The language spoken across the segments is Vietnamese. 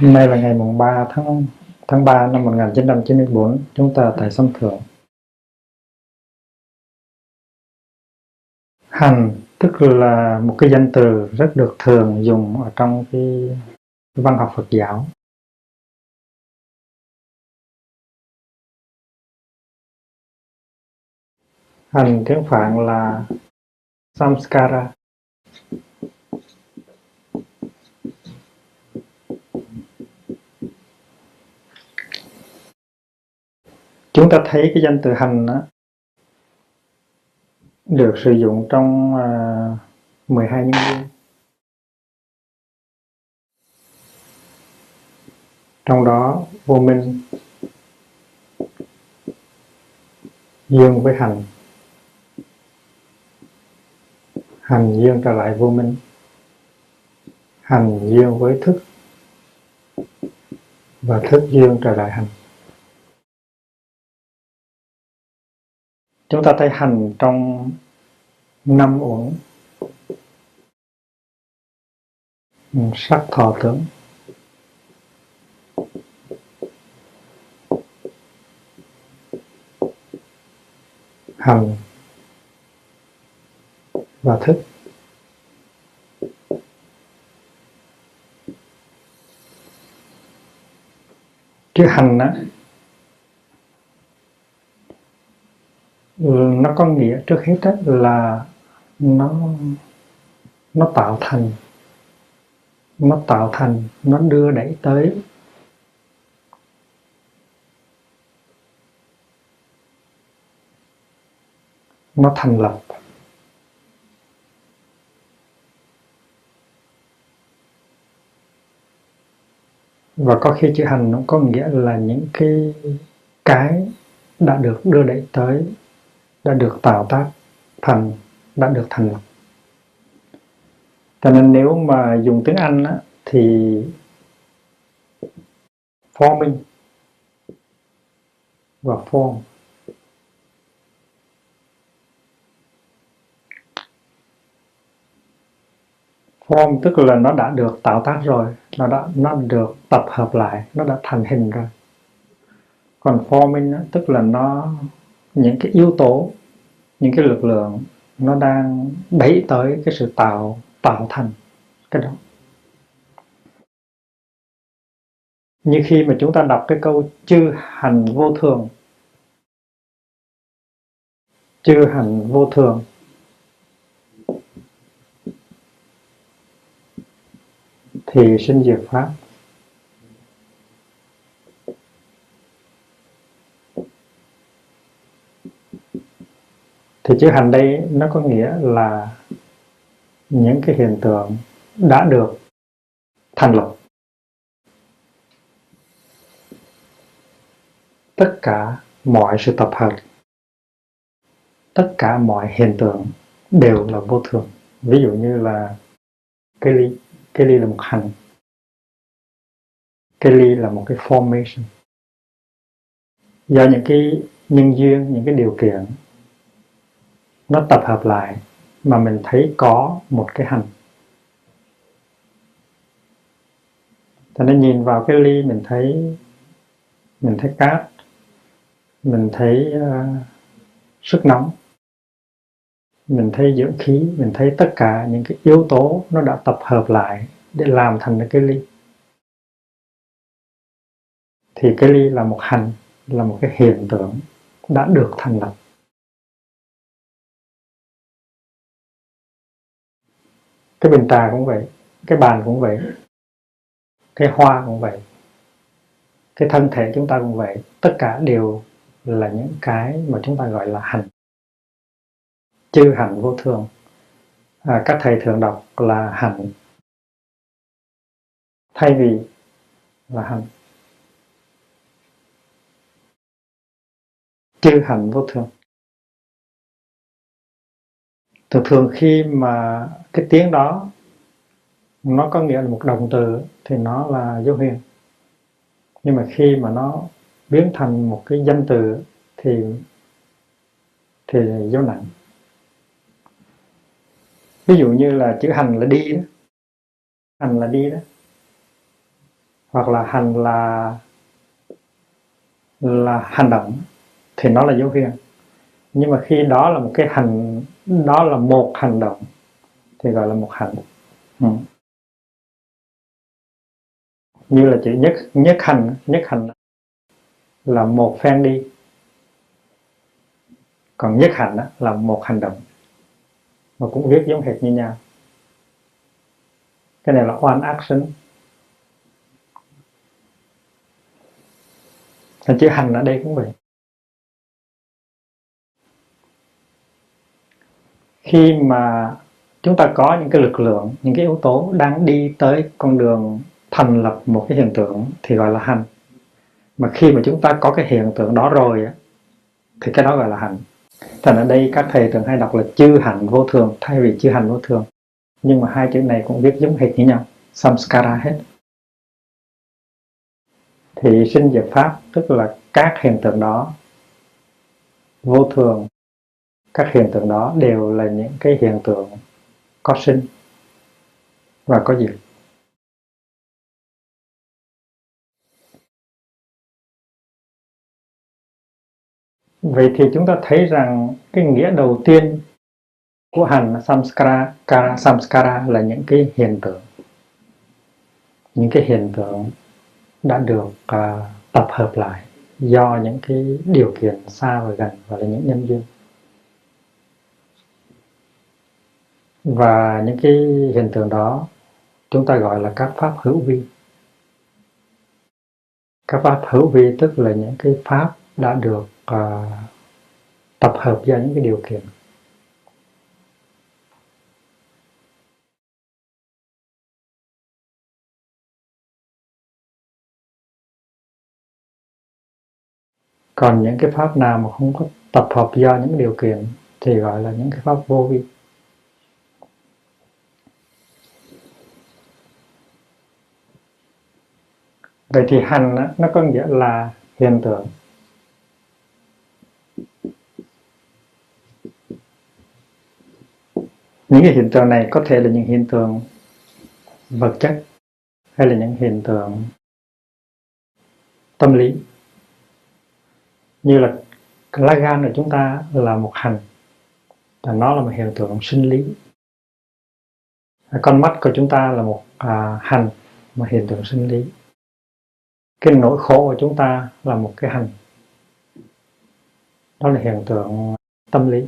Hôm nay là ngày mùng 3 tháng tháng 3 năm 1994, chúng ta tại Sông Thượng. Hành tức là một cái danh từ rất được thường dùng ở trong cái văn học Phật giáo. Hành tiếng Phạn là samskara chúng ta thấy cái danh từ hành đó, được sử dụng trong à, uh, 12 nhân duyên trong đó vô minh dương với hành. Hành dương trở lại vô minh hành dương với thức và thức dương trở lại hành. Chúng ta thấy hành trong năm uẩn. Sắc thọ tưởng hành và thức. Chứ hành á Ừ, nó có nghĩa trước hết đó là nó nó tạo thành, nó tạo thành, nó đưa đẩy tới. Nó thành lập. Và có khi chữ hành nó có nghĩa là những cái cái đã được đưa đẩy tới đã được tạo tác thành đã được thành lập. Cho nên nếu mà dùng tiếng Anh á, thì forming và form form tức là nó đã được tạo tác rồi nó đã nó được tập hợp lại nó đã thành hình rồi còn forming á, tức là nó những cái yếu tố, những cái lực lượng nó đang đẩy tới cái sự tạo tạo thành cái đó. Như khi mà chúng ta đọc cái câu chư hành vô thường, chư hành vô thường, thì sinh diệt pháp. Thì chữ hành đây nó có nghĩa là những cái hiện tượng đã được thành lập. Tất cả mọi sự tập hợp, tất cả mọi hiện tượng đều là vô thường. Ví dụ như là cái ly cái ly là một hành, cái ly là một cái formation. Do những cái nhân duyên, những cái điều kiện nó tập hợp lại mà mình thấy có một cái hành. Cho nên nhìn vào cái ly mình thấy mình thấy cát mình thấy uh, sức nóng mình thấy dưỡng khí mình thấy tất cả những cái yếu tố nó đã tập hợp lại để làm thành cái ly. Thì cái ly là một hành là một cái hiện tượng đã được thành lập. Cái bình trà cũng vậy cái bàn cũng vậy cái hoa cũng vậy cái thân thể chúng ta cũng vậy. Tất cả đều là những cái mà chúng ta gọi là hành chư hành vô thường. À, các thầy thường đọc là hành thay vì là hành chư hành vô thường thường thường khi mà cái tiếng đó nó có nghĩa là một động từ thì nó là dấu huyền nhưng mà khi mà nó biến thành một cái danh từ thì thì dấu nặng. Ví dụ như là chữ hành là đi đó. Hành là đi đó. Hoặc là hành là là hành động thì nó là dấu hiệu nhưng mà khi đó là một cái hành đó là một hành động thì gọi là một hành. Ừ. như là chữ nhất nhất hành nhất hành là một phen đi. Còn nhất hành là một hành động. Mà cũng viết giống hệt như nhau. Cái này là one action. Thành chữ hành ở đây cũng vậy khi mà chúng ta có những cái lực lượng, những cái yếu tố đang đi tới con đường thành lập một cái hiện tượng thì gọi là hành. Mà khi mà chúng ta có cái hiện tượng đó rồi thì cái đó gọi là hành. Thành ở đây các thầy thường hay đọc là chư hành vô thường, thay vì chư hành vô thường. Nhưng mà hai chữ này cũng viết giống hệt như nhau, samskara hết. Thì sinh diệt pháp, tức là các hiện tượng đó vô thường các hiện tượng đó đều là những cái hiện tượng có sinh và có diệt. Vậy thì chúng ta thấy rằng cái nghĩa đầu tiên của hành samskara kara, samskara là những cái hiện tượng. Những cái hiện tượng đã được uh, tập hợp lại do những cái điều kiện xa và gần và là những nhân duyên. Và những cái hiện tượng đó chúng ta gọi là các pháp hữu vi. Các pháp hữu vi tức là những cái pháp đã được uh, tập hợp ra những cái điều kiện. Còn những cái pháp nào mà không có tập hợp do những điều kiện thì gọi là những cái pháp vô vi. Vậy thì hành nó có nghĩa là hiện tượng. Những cái hiện tượng này có thể là những hiện tượng vật chất hay là những hiện tượng tâm lý. Như là lá gan của chúng ta là một hành và nó là một hiện tượng sinh lý. Con mắt của chúng ta là một à, hành một hiện tượng sinh lý cái nỗi khổ của chúng ta là một cái hành. Đó là hiện tượng tâm lý.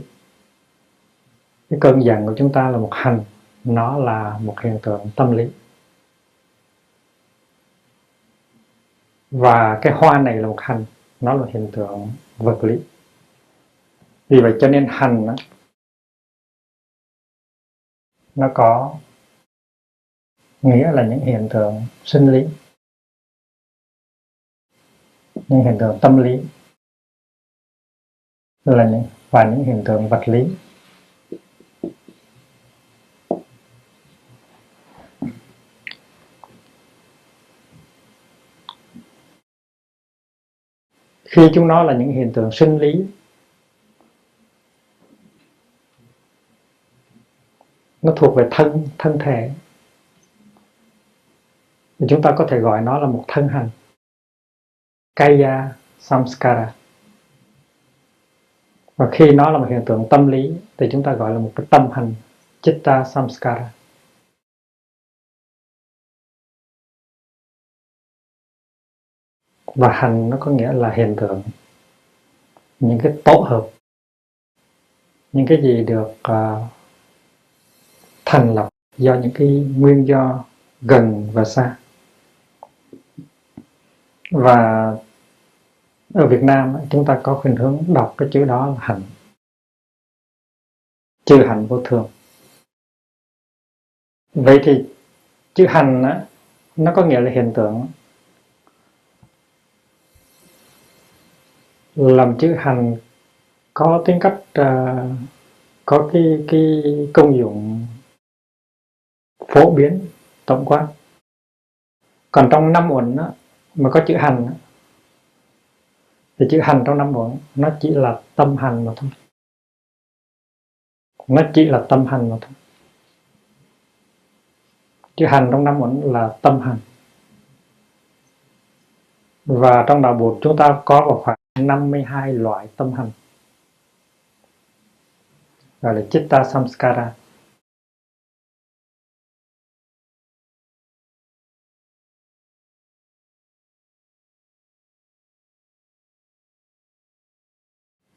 Cái cơn giận của chúng ta là một hành. Nó là một hiện tượng tâm lý. Và cái hoa này là một hành. Nó là hiện tượng vật lý. Vì vậy cho nên hành đó, nó có nghĩa là những hiện tượng sinh lý những hiện tượng tâm lý, là những, và những hiện tượng vật lý. Khi chúng nó là những hiện tượng sinh lý, nó thuộc về thân thân thể, thì chúng ta có thể gọi nó là một thân hành kaya samskara. Và khi nó là một hiện tượng tâm lý thì chúng ta gọi là một cái tâm hành chitta samskara. Và hành nó có nghĩa là hiện tượng những cái tổ hợp những cái gì được uh, thành lập do những cái nguyên do gần và xa và ở Việt Nam chúng ta có khuynh hướng đọc cái chữ đó là hạnh, chữ hạnh vô thường. Vậy thì chữ hành á, nó có nghĩa là hiện tượng. Làm chữ hành có tính cách uh, có cái cái công dụng phổ biến tổng quát. Còn trong năm uẩn mà có chữ hành thì chữ hành trong năm uẩn nó chỉ là tâm hành mà thôi. Nó chỉ là tâm hành mà thôi. Chữ hành trong năm uẩn là tâm hành. Và trong đạo Bụt chúng ta có vào khoảng 52 loại tâm hành. Gọi là Chitta Samskara.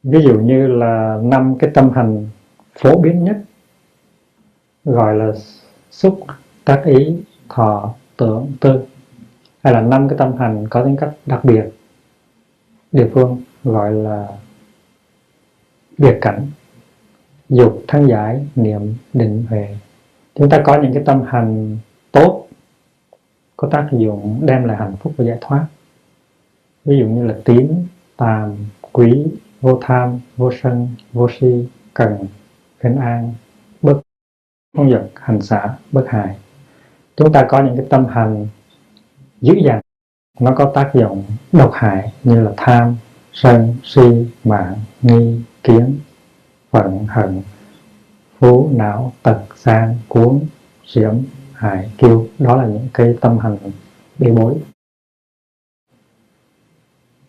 Ví dụ như là năm cái tâm hành phổ biến nhất, gọi là xúc tác ý, thọ, tưởng, tư, hay là năm cái tâm hành có tính cách đặc biệt, địa phương gọi là biệt cảnh, dục, thắng giải, niệm, định huệ. Chúng ta có những cái tâm hành tốt, có tác dụng đem lại hạnh phúc và giải thoát. Ví dụ như là tín, tàm, quý vô tham, vô sân, vô si, cần khinh an, bất, không giật hành xả bất hại. Chúng ta có những cái tâm hành dữ dằn. Nó có tác dụng độc hại như là tham, sân, si, mạng, nghi, kiến, phận, hận, phú, não, tật sang cuốn xiểm hại, kiêu. Đó là những cái tâm hành bê bối.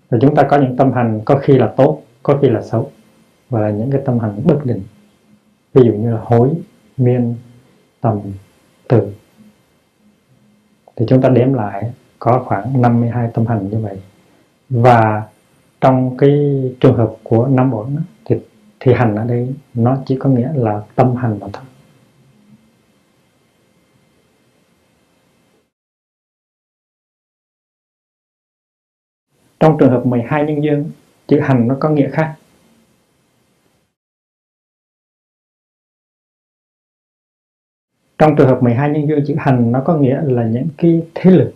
Và chúng ta có những tâm hành có khi là tốt có khi là xấu. Và là những cái tâm hành bất định ví dụ như là hối, miên, tầm, từ. Thì chúng ta đếm lại, có khoảng 52 tâm hành như vậy. Và trong cái trường hợp của năm ổn thì thì hành ở đây nó chỉ có nghĩa là tâm hành mà thôi. Trong trường hợp 12 nhân duyên chữ hành nó có nghĩa khác. Trong trường hợp 12 nhân duyên, chữ hành nó có nghĩa là những cái thế lực,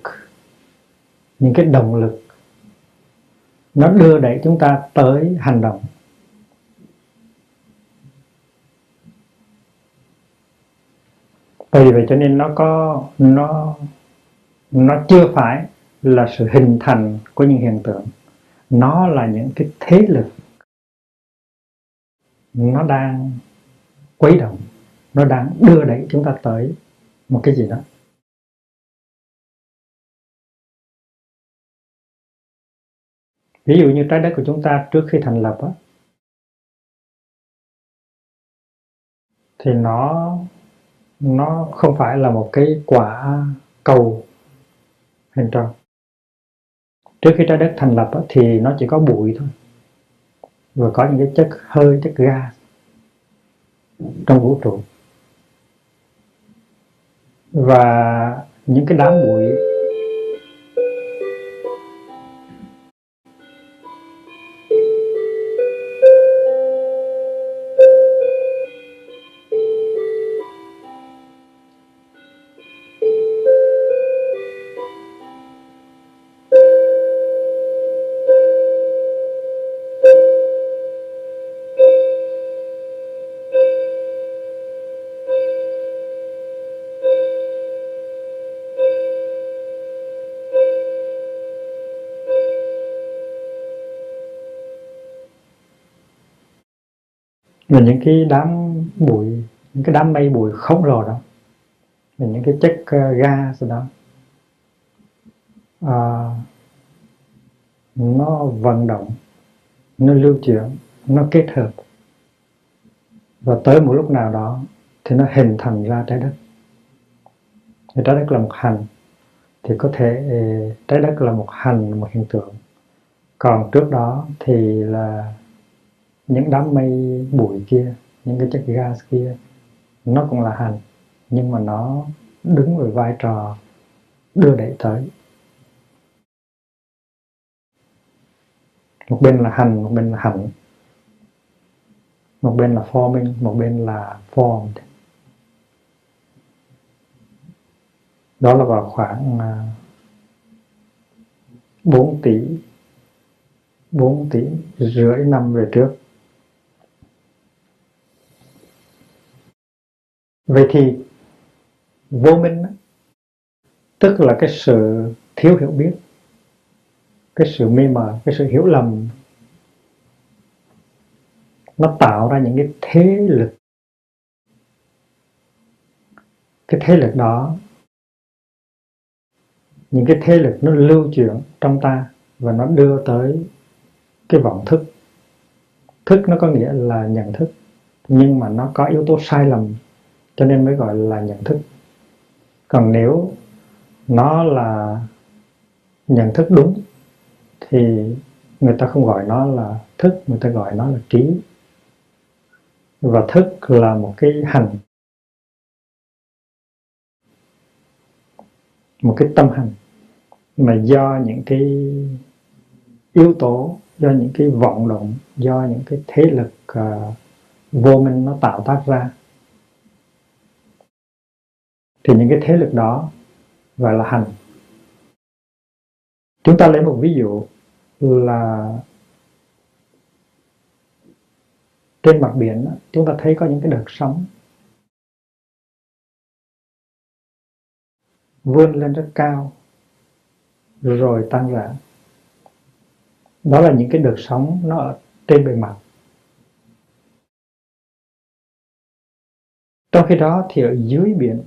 những cái động lực, nó đưa đẩy chúng ta tới hành động. Vì vậy cho nên nó có, nó nó chưa phải là sự hình thành của những hiện tượng nó là những cái thế lực. Nó đang quấy động. Nó đang đưa đẩy chúng ta tới một cái gì đó. Ví dụ như trái đất của chúng ta trước khi thành lập á, thì nó nó không phải là một cái quả cầu hình tròn trước khi trái đất thành lập thì nó chỉ có bụi thôi. Và có những cái chất hơi, chất ga trong vũ trụ. Và những cái đám bụi là những cái đám bụi những cái đám mây bụi khổng lồ đó là những cái chất ờ, uh, gì đó. À, nó vận động nó lưu chuyển nó kết hợp. Và tới một lúc nào đó thì nó hình thành ra trái đất. Thì trái đất là một hành thì có thể ờ, trái đất là một hành một hiện tượng. Còn trước đó thì là những đám mây bụi kia, những cái chất gas kia, nó cũng là hành, nhưng mà nó đứng với vai trò đưa đẩy tới. Một bên là hành, một bên là hạnh một bên là forming, một bên là formed. Đó là vào khoảng à, 4 tỷ 4 tỷ rưỡi năm về trước. Vậy thì vô minh tức là cái sự thiếu hiểu biết, cái sự mê mờ, cái sự hiểu lầm, nó tạo ra những cái thế lực. Cái thế lực đó, những cái thế lực nó lưu chuyển trong ta và nó đưa tới cái vọng thức. Thức nó có nghĩa là nhận thức, nhưng mà nó có yếu tố sai lầm cho nên mới gọi là nhận thức. Còn nếu nó là nhận thức đúng thì người ta không gọi nó là thức người ta gọi nó là trí. Và thức là một cái hành một cái tâm hành mà do những cái yếu tố do những cái vọng động do những cái thế lực uh, vô minh nó tạo tác ra thì những cái thế lực đó gọi là hành chúng ta lấy một ví dụ là trên mặt biển chúng ta thấy có những cái đợt sóng vươn lên rất cao rồi tăng rã. đó là những cái đợt sóng nó ở trên bề mặt trong khi đó thì ở dưới biển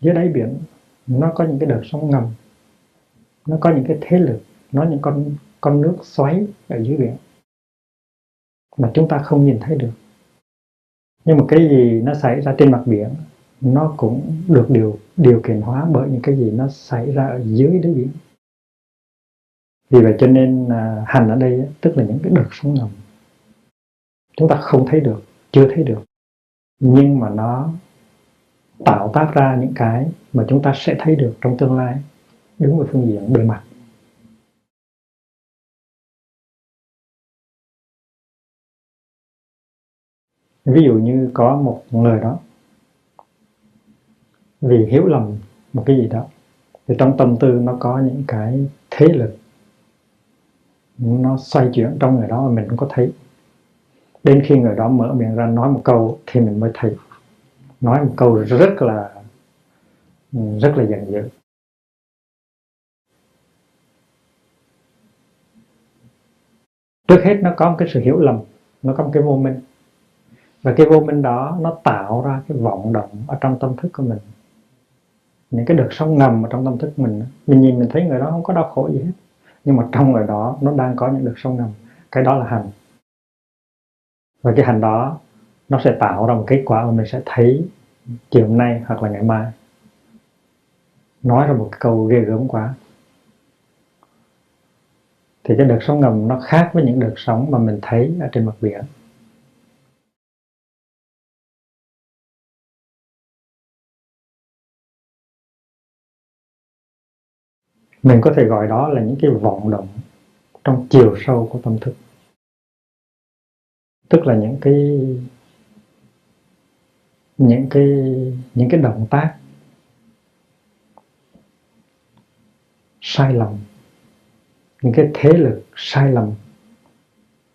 dưới đáy biển nó có những cái đợt sóng ngầm. Nó có những cái thế lực nó những con con nước xoáy ở dưới biển mà chúng ta không nhìn thấy được. Nhưng mà cái gì nó xảy ra trên mặt biển nó cũng được điều điều khiển hóa bởi những cái gì nó xảy ra ở dưới đáy biển. Vì vậy cho nên à, hành ở đây tức là những cái đợt sóng ngầm. Chúng ta không thấy được chưa thấy được. Nhưng mà nó tạo tác ra những cái mà chúng ta sẽ thấy được trong tương lai, đứng về phương diện bề mặt. Ví dụ như có một người đó, vì hiểu lầm một cái gì đó, thì trong tâm tư nó có những cái thế lực, nó xoay chuyển trong người đó mà mình không có thấy. Đến khi người đó mở miệng ra nói một câu thì mình mới thấy nói một câu rất là rất là giận dữ trước hết nó có một cái sự hiểu lầm, nó có một cái vô minh. Và cái vô minh đó nó tạo ra cái vọng động ở trong tâm thức của mình. Những cái đợt sóng ngầm ở trong tâm thức mình mình nhìn mình thấy người đó không có đau khổ gì hết. Nhưng mà trong người đó nó đang có những đợt sóng ngầm. Cái đó là hành. Và cái hành đó nó sẽ tạo ra một kết quả mà mình sẽ thấy chiều hôm nay hoặc là ngày mai. Nói ra một câu ghê gớm quá. Thì cái đợt sóng ngầm nó khác với những đợt sóng mà mình thấy ở trên mặt biển. Mình có thể gọi đó là những cái vọng động trong chiều sâu của tâm thức. Tức là những cái những cái những cái động tác sai lầm, những cái thế lực sai lầm,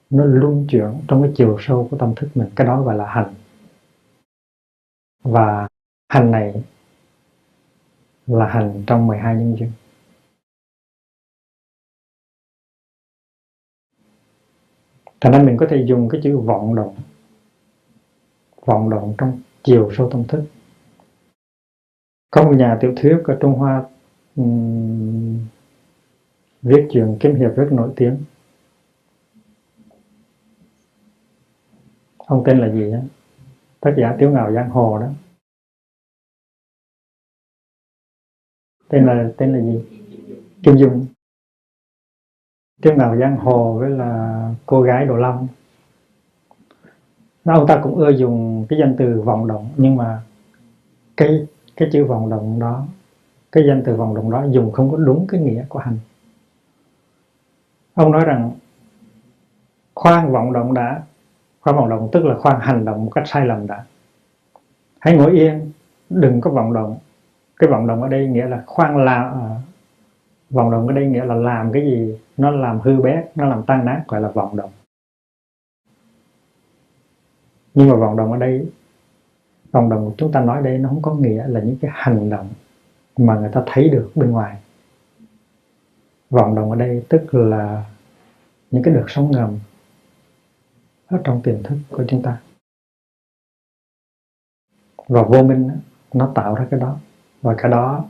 nó luân chuyển trong cái chiều sâu của tâm thức mình. Cái đó gọi là hành. Và hành này là hành trong 12 nhân duyên. Thành ra mình có thể dùng cái chữ vọng động vọng động trong chiều sâu tâm thức. Có một nhà tiểu thuyết ở Trung Hoa um, viết chuyện kiếm hiệp rất nổi tiếng. Ông tên là gì đó tác giả Tiếu Ngạo Giang Hồ đó. Tên là tên là gì? Kim Dung. Tiếu Ngạo Giang Hồ với là cô gái Đồ Long ông ta cũng ưa dùng cái danh từ vọng động nhưng mà cái cái chữ vọng động đó cái danh từ vọng động đó dùng không có đúng cái nghĩa của hành. Ông nói rằng khoan vọng động đã khoan vọng động tức là khoan hành động một cách sai lầm đã. Hãy ngồi yên đừng có vọng động. Cái vọng động ở đây nghĩa là khoan là à, vọng động ở đây nghĩa là làm cái gì nó làm hư bét nó làm tan nát gọi là vọng động nhưng mà vọng động ở đây, vọng động chúng ta nói đây nó không có nghĩa là những cái hành động mà người ta thấy được bên ngoài. Vọng động ở đây tức là những cái đợt sóng ngầm ở trong tiềm thức của chúng ta. Và vô minh nó tạo ra cái đó. Và cái đó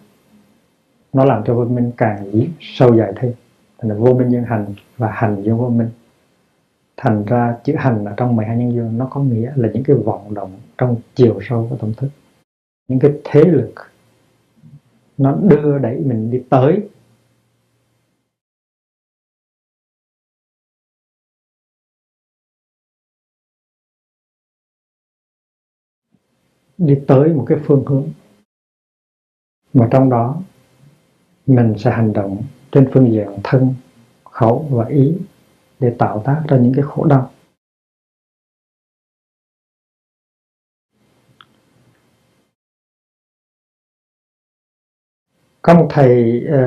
nó làm cho vô minh càng sâu dài thêm. Thành là vô minh nhân hành và hành do vô minh thành ra chữ hành ở trong 12 nhân duyên nó có nghĩa là những cái vọng động trong chiều sâu của tâm thức. Những cái thế lực nó đưa đẩy mình đi tới. Đi tới một cái phương hướng mà trong đó mình sẽ hành động trên phương diện thân, khẩu và ý để tạo tác ra những cái khổ đau. Có một thầy ờ,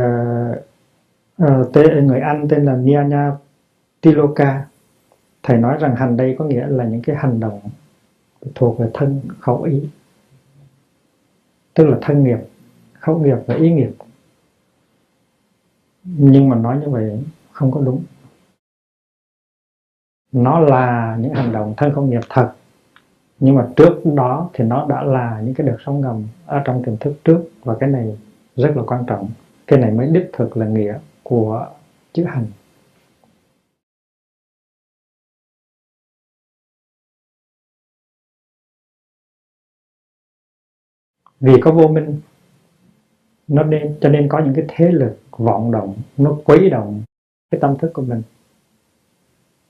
ờ, uh, uh, tên, người Anh tên là Nyanya Tiloka. Thầy nói rằng hành đây có nghĩa là những cái hành động thuộc về thân khẩu ý. Tức là thân nghiệp khẩu nghiệp và ý nghiệp. Nhưng mà nói như vậy không có đúng nó là những hành động thân không nghiệp thật. Nhưng mà trước đó thì nó đã là những cái đợt sóng ngầm ở trong tiềm thức trước. Và cái này rất là quan trọng. Cái này mới đích thực là nghĩa của chữ hành. Vì có vô minh, nó nên, cho nên có những cái thế lực vọng động, nó quấy động cái tâm thức của mình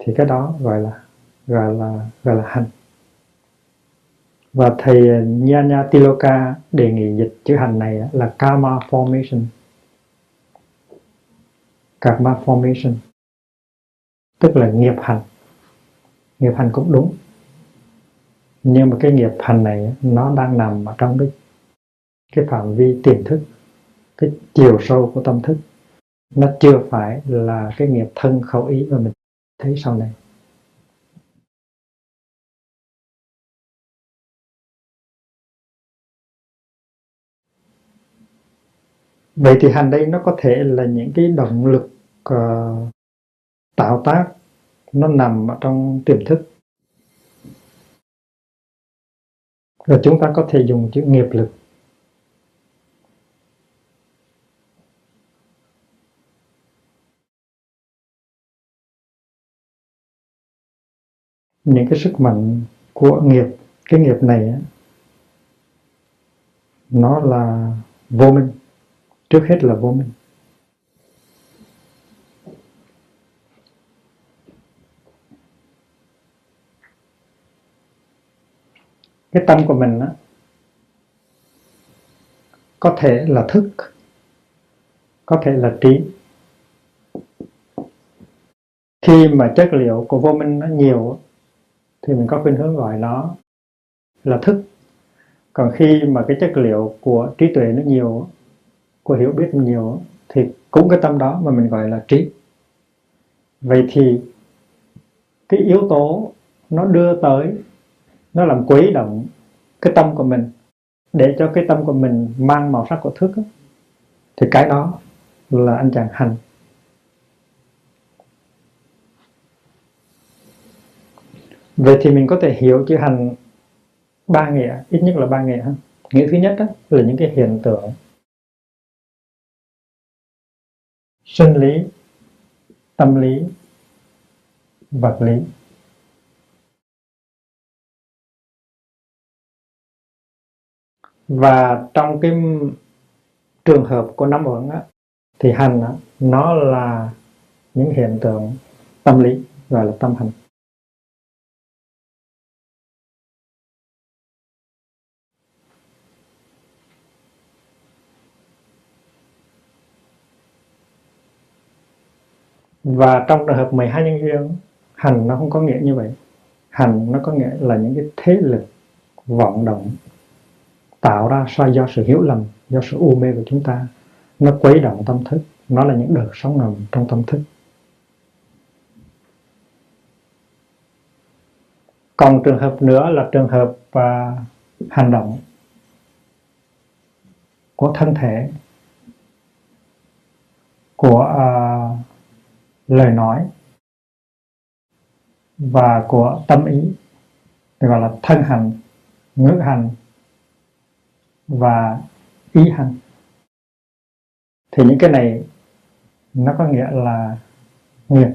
thì cái đó gọi là gọi là gọi là hành. Và thầy Nyanya Tiloka đề nghị dịch chữ hành này là karma formation. Karma formation. Tức là nghiệp hành. Nghiệp hành cũng đúng. Nhưng mà cái nghiệp hành này nó đang nằm ở trong cái cái phạm vi tiềm thức, cái chiều sâu của tâm thức. Nó chưa phải là cái nghiệp thân khẩu ý mà mình thấy sau này. Vậy thì hành đây nó có thể là những cái động lực uh, tạo tác nó nằm ở trong tiềm thức. Rồi chúng ta có thể dùng chữ nghiệp lực. Những cái sức mạnh của nghiệp, cái nghiệp này nó là vô minh. Trước hết là vô minh. Cái tâm của mình á, có thể là thức, có thể là trí. Khi mà chất liệu của vô minh nó nhiều thì mình có khuynh hướng gọi nó là thức. Còn khi mà cái chất liệu của trí tuệ nó nhiều, của hiểu biết nhiều, thì cũng cái tâm đó mà mình gọi là trí. Vậy thì cái yếu tố nó đưa tới, nó làm quấy động cái tâm của mình, để cho cái tâm của mình mang màu sắc của thức thì cái đó là anh chàng hành. Vậy thì mình có thể hiểu chữ hành ba nghĩa ít nhất là ba nghĩa nghĩa thứ nhất đó, là những cái hiện tượng sinh lý tâm lý vật lý. Và trong cái trường hợp của năm uẩn á, thì hành á, nó là những hiện tượng tâm lý gọi là tâm hành và trong trường hợp 12 nhân duyên hành nó không có nghĩa như vậy. Hành nó có nghĩa là những cái thế lực vọng động tạo ra sai do sự hiểu lầm do sự u mê của chúng ta. Nó quấy động tâm thức. Nó là những đợt sóng ngầm trong tâm thức. Còn trường hợp nữa là trường hợp uh, hành động của thân thể của uh, lời nói và của tâm ý. Được gọi là thân hành, ngữ hành và ý hành. Thì những cái này nó có nghĩa là nghiệp,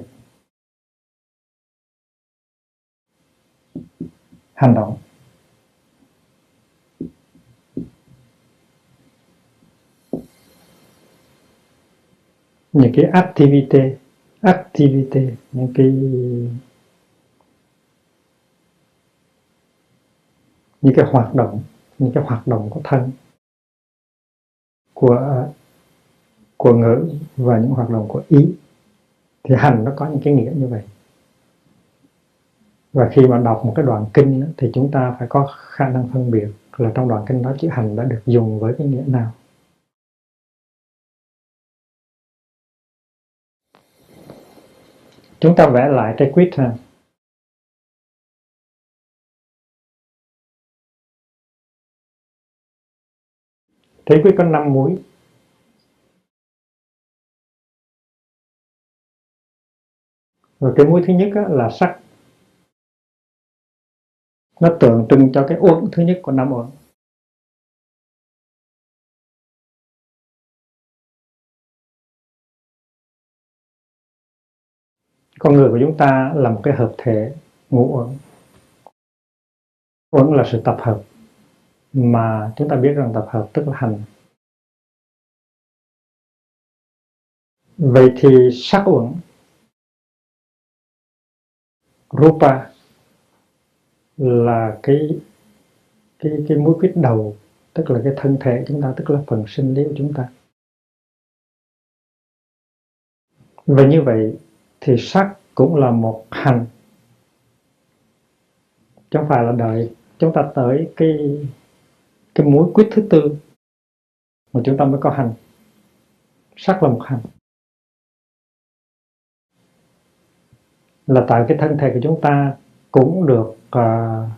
hành động. Những cái activity activity, những cái những cái hoạt động, những cái hoạt động của thân, của của ngữ và những hoạt động của ý, thì hành nó có những cái nghĩa như vậy. Và khi mà đọc một cái đoạn kinh thì chúng ta phải có khả năng phân biệt là trong đoạn kinh đó chữ hành đã được dùng với cái nghĩa nào. Chúng ta vẽ lại cái quýt ha. Thấy quýt có 5 mũi, rồi cái mũi thứ nhất là sắc nó tượng trưng cho cái uẩn thứ nhất của năm uẩn con người của chúng ta là một cái hợp thể ngũ uẩn. Uẩn là sự tập hợp mà chúng ta biết rằng tập hợp tức là hành. Vậy thì sắc uẩn, rupa là cái cái cái mối quyết đầu, tức là cái thân thể chúng ta, tức là phần sinh lý của chúng ta. Và như vậy thì sắc cũng là một hành. Chẳng phải là đợi chúng ta tới cái cái mối quyết thứ tư mà chúng ta mới có hành. Sắc là một hành. Là tại cái thân thể của chúng ta cũng được uh,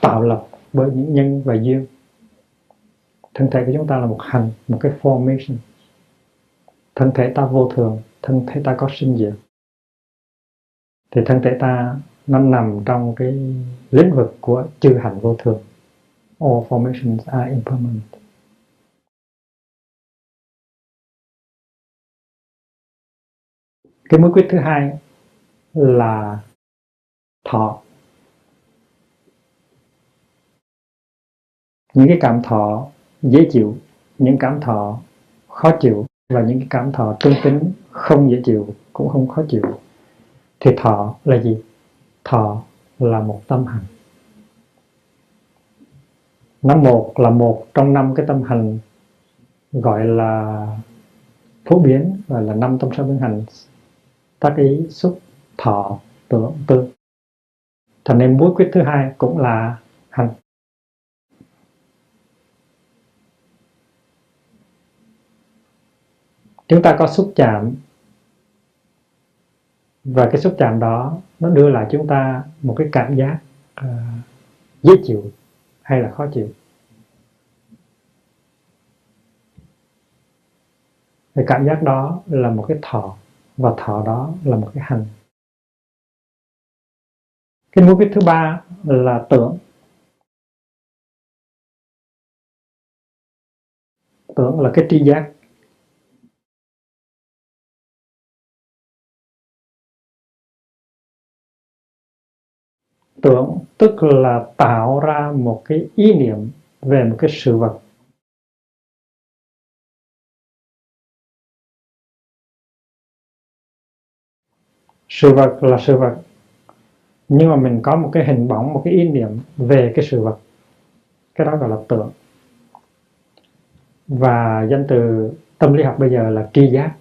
tạo lập bởi những nhân và duyên. Thân thể của chúng ta là một hành một cái formation. Thân thể ta vô thường thân thể ta có sinh diệt thì thân thể ta nó nằm trong cái lĩnh vực của chư hành vô thường. All formations are impermanent. Cái mối quyết thứ hai là thọ. Những cái cảm thọ dễ chịu, những cảm thọ khó chịu và những cái cảm thọ tương tính không dễ chịu cũng không khó chịu thì thọ là gì? Thọ là một tâm hành. Nó một là một trong năm cái tâm hành gọi là phổ biến, gọi là năm tâm sở biến hành. Tác ý xúc thọ tưởng tư thành nên mối quyết thứ hai cũng là hành. Chúng ta có xúc chạm và cái xúc chạm đó nó đưa lại chúng ta một cái cảm giác uh, dễ chịu hay là khó chịu. Cái cảm giác đó là một cái thọ và thọ đó là một cái hành. Cái mối biết thứ ba là tưởng. Tưởng là cái tri giác. Tưởng, tức là tạo ra một cái ý niệm về một cái sự vật. Sự vật là sự vật, nhưng mà mình có một cái hình bóng, một cái ý niệm về cái sự vật. Cái đó gọi là tưởng. Và danh từ tâm lý học bây giờ là tri giác.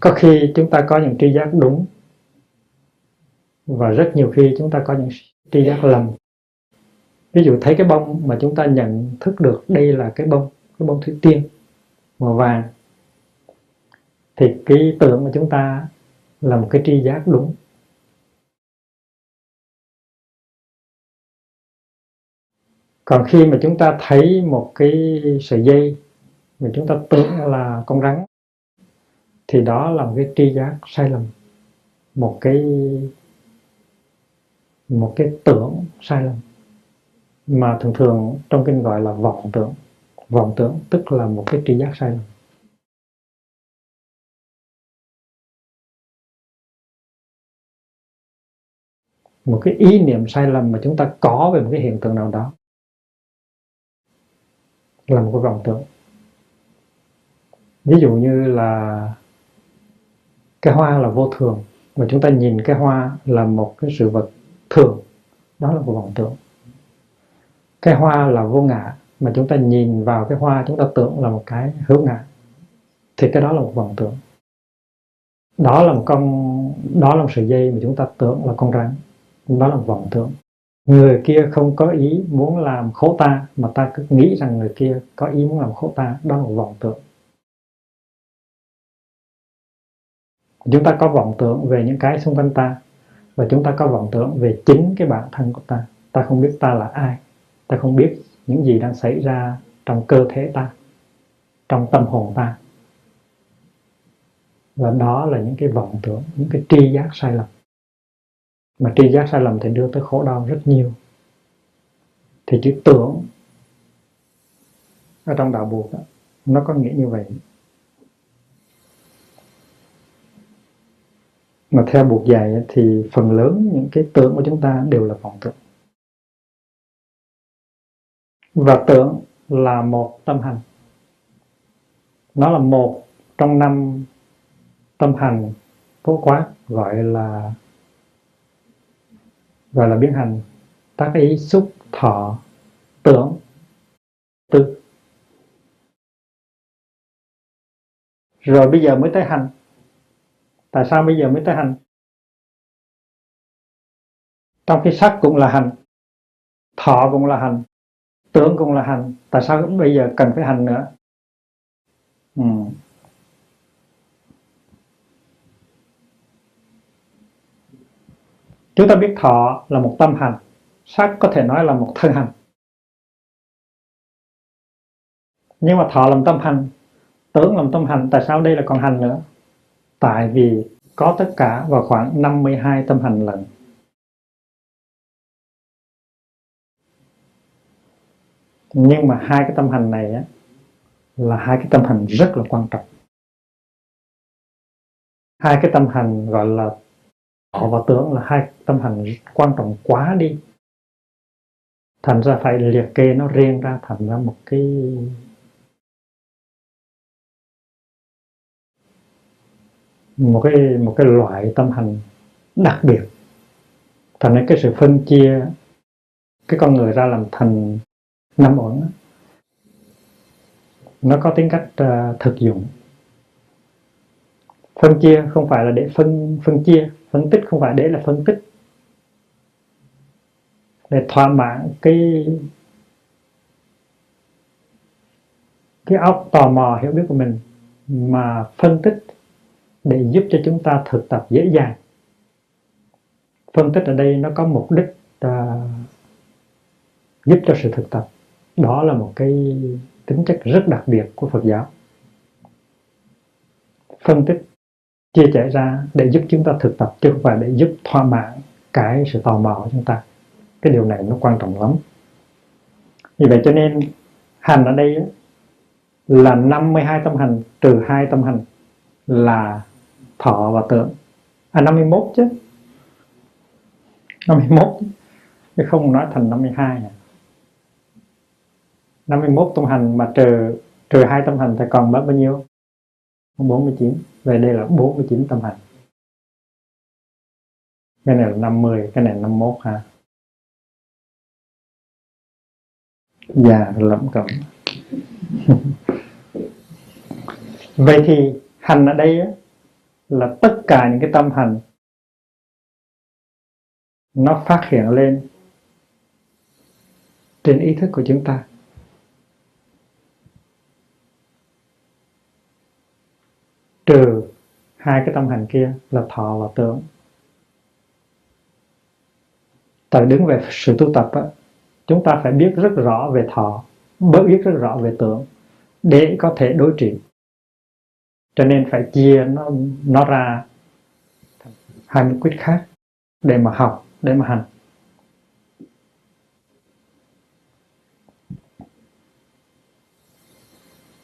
Có khi chúng ta có những tri giác đúng và rất nhiều khi chúng ta có những tri giác lầm. Ví dụ thấy cái bông mà chúng ta nhận thức được đây là cái bông cái bông thủy tiên, màu vàng, thì cái tưởng của chúng ta là một cái tri giác đúng. Còn khi mà chúng ta thấy một cái sợi dây mà chúng ta tưởng là con rắn, thì đó là một cái tri giác sai lầm, một cái một cái tưởng sai lầm. Mà thường thường trong kinh gọi là vọng tưởng. Vọng tưởng tức là một cái tri giác sai lầm. Một cái ý niệm sai lầm mà chúng ta có về một cái hiện tượng nào đó là một cái vọng tưởng. Ví dụ như là cái hoa là vô thường, mà chúng ta nhìn cái hoa là một cái sự vật thường, đó là một vọng tưởng. Cái hoa là vô ngã, mà chúng ta nhìn vào cái hoa, chúng ta tưởng là một cái hữu ngã, thì cái đó là một vọng tưởng. Đó là một con, đó là một sợi dây mà chúng ta tưởng là con rắn đó là một vọng tưởng. Người kia không có ý muốn làm khổ ta, mà ta cứ nghĩ rằng người kia có ý muốn làm khổ ta, đó là một vọng tưởng. Chúng ta có vọng tưởng về những cái xung quanh ta và chúng ta có vọng tưởng về chính cái bản thân của ta. Ta không biết ta là ai. Ta không biết những gì đang xảy ra trong cơ thể ta trong tâm hồn ta. Và đó là những cái vọng tưởng những cái tri giác sai lầm. Mà tri giác sai lầm thì đưa tới khổ đau rất nhiều. Thì chữ tưởng ở trong đạo buộc đó, nó có nghĩa như vậy. Mà theo buộc dạy thì phần lớn những cái tưởng của chúng ta đều là vọng tưởng và tưởng là một tâm hành. Nó là một trong năm tâm hành phổ quát, gọi là gọi là biến hành. Tác ý xúc thọ tưởng tư. Rồi bây giờ mới tới hành tại sao bây giờ mới tới hành? Trong khi sắc cũng là hành, thọ cũng là hành, tưởng cũng là hành. Tại sao bây giờ cần phải hành nữa? Ừ. chúng ta biết thọ là một tâm hành, sắc có thể nói là một thân hành. Nhưng mà thọ làm tâm hành, tưởng làm tâm hành, tại sao đây là còn hành nữa? Tại vì có tất cả vào khoảng 52 tâm hành lần. Nhưng mà hai cái tâm hành này á, là hai cái tâm hành rất là quan trọng. Hai cái tâm hành gọi là họ và tưởng là hai tâm hành quan trọng quá đi. Thành ra phải liệt kê nó riêng ra thành ra một cái một cái một cái loại tâm hành đặc biệt. Thành ra cái sự phân chia cái con người ra làm thành năm uẩn nó có tính cách uh, thực dụng. Phân chia không phải là để phân phân chia phân tích không phải để là phân tích. Để thỏa mãn cái cái óc tò mò hiểu biết của mình mà phân tích để giúp cho chúng ta thực tập dễ dàng. Phân tích ở đây nó có mục đích à, giúp cho sự thực tập. Đó là một cái tính chất rất đặc biệt của Phật giáo. Phân tích chia sẻ ra để giúp chúng ta thực tập chứ không phải để giúp thỏa mãn cái sự tò mò của chúng ta. Cái điều này nó quan trọng lắm. Vì vậy cho nên hành ở đây là 52 tâm hành trừ hai tâm hành là thọ và tưởng. À 51 chứ. 51 chứ không nói thành 52 à 51 tâm hành mà trừ trừ hai tâm hành thì còn bao nhiêu? 49 về đây là 49 tâm hành. Cái này là 50 cái này là 51 ha. Già lẩm cẩm. Vậy thì hành ở đây á, là tất cả những cái tâm hành nó phát hiện lên trên ý thức của chúng ta. Trừ hai cái tâm hành kia là thọ và tưởng. Tại đứng về sự tu tập á, chúng ta phải biết rất rõ về thọ biết rất rõ về tưởng để có thể đối trị cho nên phải chia nó nó ra hai mươi quyết khác để mà học, để mà hành.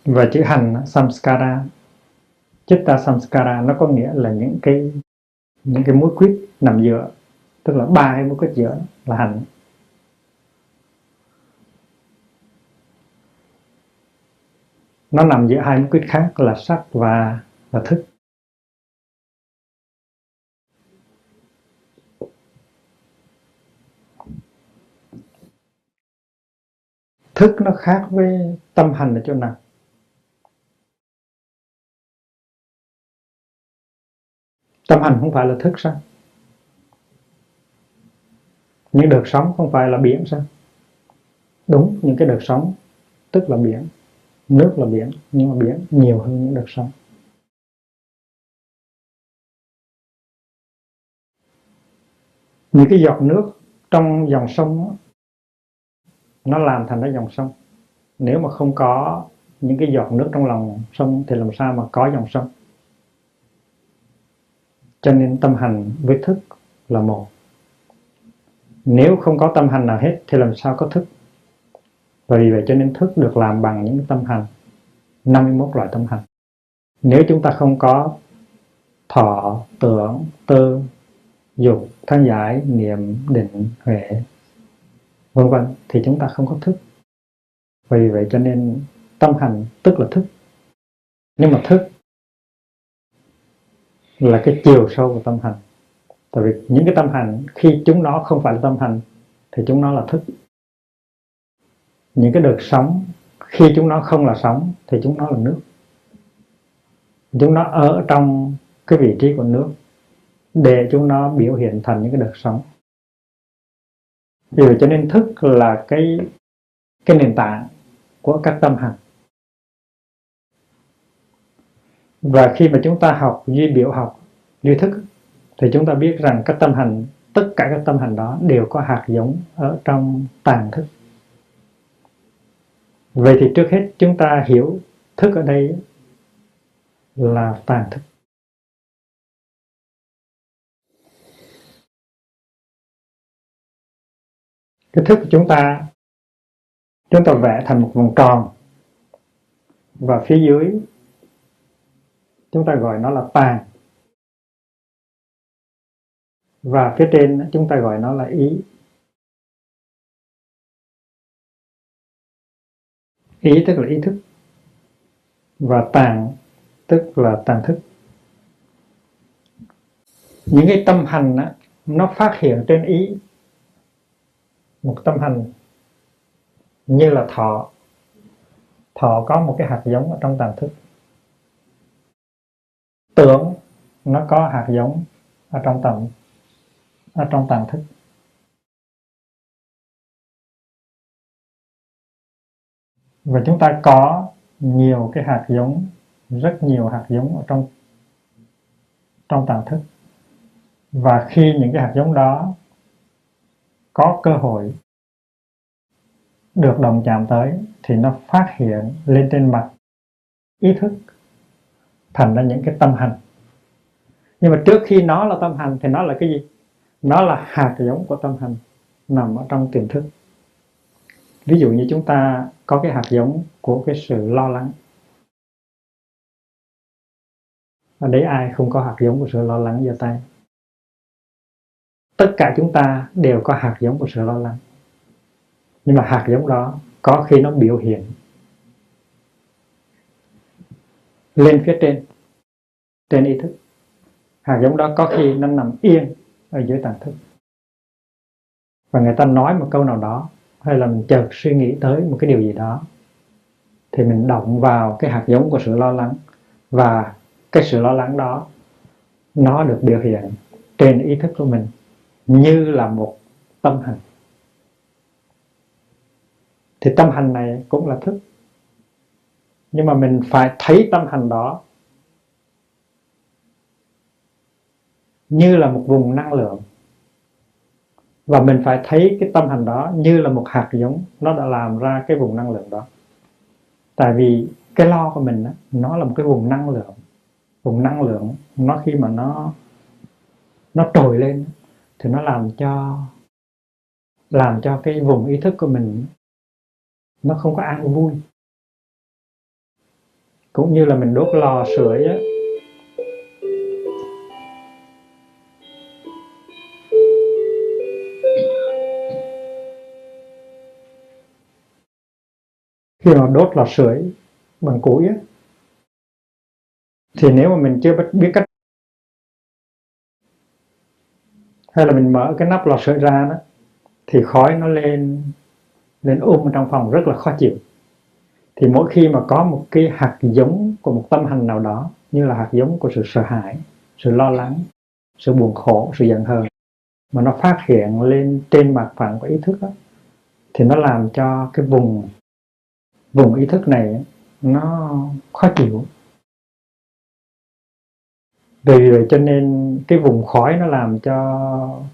Và chữ hành, samskara, chitta samskara, nó có nghĩa là những cái những cái mối quyết nằm giữa, tức là ba cái mối quyết giữa là hành. Nó nằm giữa hai mối quyết khác là sắc và và thức. Thức nó khác với tâm hành ở chỗ nào? Tâm hành không phải là thức sao? Những đợt sóng không phải là biển sao? Đúng, những cái đợt sóng, tức là biển nước là biển, nhưng mà biển nhiều hơn những đợt sóng. Những cái giọt nước trong dòng sông nó làm thành cái dòng sông. Nếu mà không có những cái giọt nước trong lòng sông thì làm sao mà có dòng sông? Cho nên tâm hành với thức là một. Nếu không có tâm hành nào hết thì làm sao có thức? Và vì vậy cho nên thức được làm bằng những tâm hành. 51 loại tâm hành. Nếu chúng ta không có thọ, tưởng, tư, dục thân giải, niệm, định, huệ, vân vân, thì chúng ta không có thức. Vì vậy cho nên tâm hành tức là thức. Nhưng mà thức là cái chiều sâu của tâm hành. Tại vì những cái tâm hành, khi chúng nó không phải là tâm hành, thì chúng nó là thức những cái đợt sóng, khi chúng nó không là sóng thì chúng nó là nước. Chúng nó ở trong cái vị trí của nước để chúng nó biểu hiện thành những cái đợt sóng. Vì vậy cho nên thức là cái cái nền tảng của các tâm hành. Và khi mà chúng ta học duy biểu học, duy thức, thì chúng ta biết rằng các tâm hành, tất cả các tâm hành đó đều có hạt giống ở trong tàn thức vậy thì trước hết chúng ta hiểu thức ở đây là tàn thức. Cái thức của chúng ta chúng ta vẽ thành một vòng tròn. Và phía dưới, chúng ta gọi nó là tàn và phía trên, chúng ta gọi nó là ý. Ý tức là ý thức. Và tàn tức là tàn thức. Những cái tâm hành á, nó phát hiện trên ý. Một tâm hành như là thọ. Thọ có một cái hạt giống ở trong tàn thức. Tưởng nó có hạt giống ở trong tầm ở trong tàn thức. Và chúng ta có nhiều cái hạt giống, rất nhiều hạt giống ở trong trong tàng thức. Và khi những cái hạt giống đó có cơ hội được đồng chạm tới thì nó phát hiện lên trên mặt, ý thức thành ra những cái tâm hành. Nhưng mà trước khi nó là tâm hành thì nó là cái gì? Nó là hạt giống của tâm hành nằm ở trong tiềm thức ví dụ như chúng ta có cái hạt giống của cái sự lo lắng. Ở đấy ai không có hạt giống của sự lo lắng giơ tay? Tất cả chúng ta đều có hạt giống của sự lo lắng. Nhưng mà hạt giống đó có khi nó biểu hiện lên phía trên trên ý thức. Hạt giống đó có khi nó nằm yên ở dưới tàn thức. Và người ta nói một câu nào đó hay là mình chợt suy nghĩ tới một cái điều gì đó, thì mình động vào cái hạt giống của sự lo lắng. Và cái sự lo lắng đó, nó được biểu hiện trên ý thức của mình như là một tâm hành. Thì tâm hành này cũng là thức. Nhưng mà mình phải thấy tâm hành đó như là một vùng năng lượng và mình phải thấy cái tâm hành đó như là một hạt giống nó đã làm ra cái vùng năng lượng đó. Tại vì cái lo của mình đó, nó là một cái vùng năng lượng. Vùng năng lượng nó khi mà nó nó trồi lên thì nó làm cho làm cho cái vùng ý thức của mình nó không có an vui. Cũng như là mình đốt lò sưởi khi mà đốt lò sưởi bằng củi á, thì nếu mà mình chưa biết cách hay là mình mở cái nắp lò sưởi ra đó thì khói nó lên lên um trong phòng rất là khó chịu. Thì mỗi khi mà có một cái hạt giống của một tâm hành nào đó như là hạt giống của sự sợ hãi sự lo lắng sự buồn khổ sự giận hờn mà nó phát hiện lên trên mặt phẳng của ý thức đó, thì nó làm cho cái vùng vùng ý thức này nó khó chịu. Vì vậy cho nên cái vùng khói nó làm cho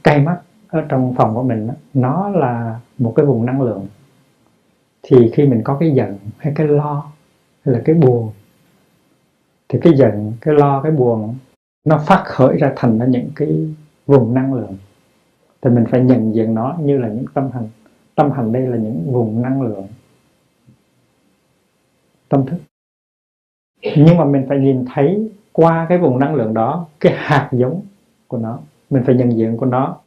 cay mắt ở trong phòng của mình nó là một cái vùng năng lượng. Thì khi mình có cái giận hay cái lo hay là cái buồn, thì cái giận, cái lo, cái buồn nó phát khởi ra thành ra những cái vùng năng lượng. Thì mình phải nhận diện nó như là những tâm hành. Tâm hành đây là những vùng năng lượng tâm thức. Nhưng mà mình phải nhìn thấy qua cái vùng năng lượng đó, cái hạt giống của nó. Mình phải nhận diện của nó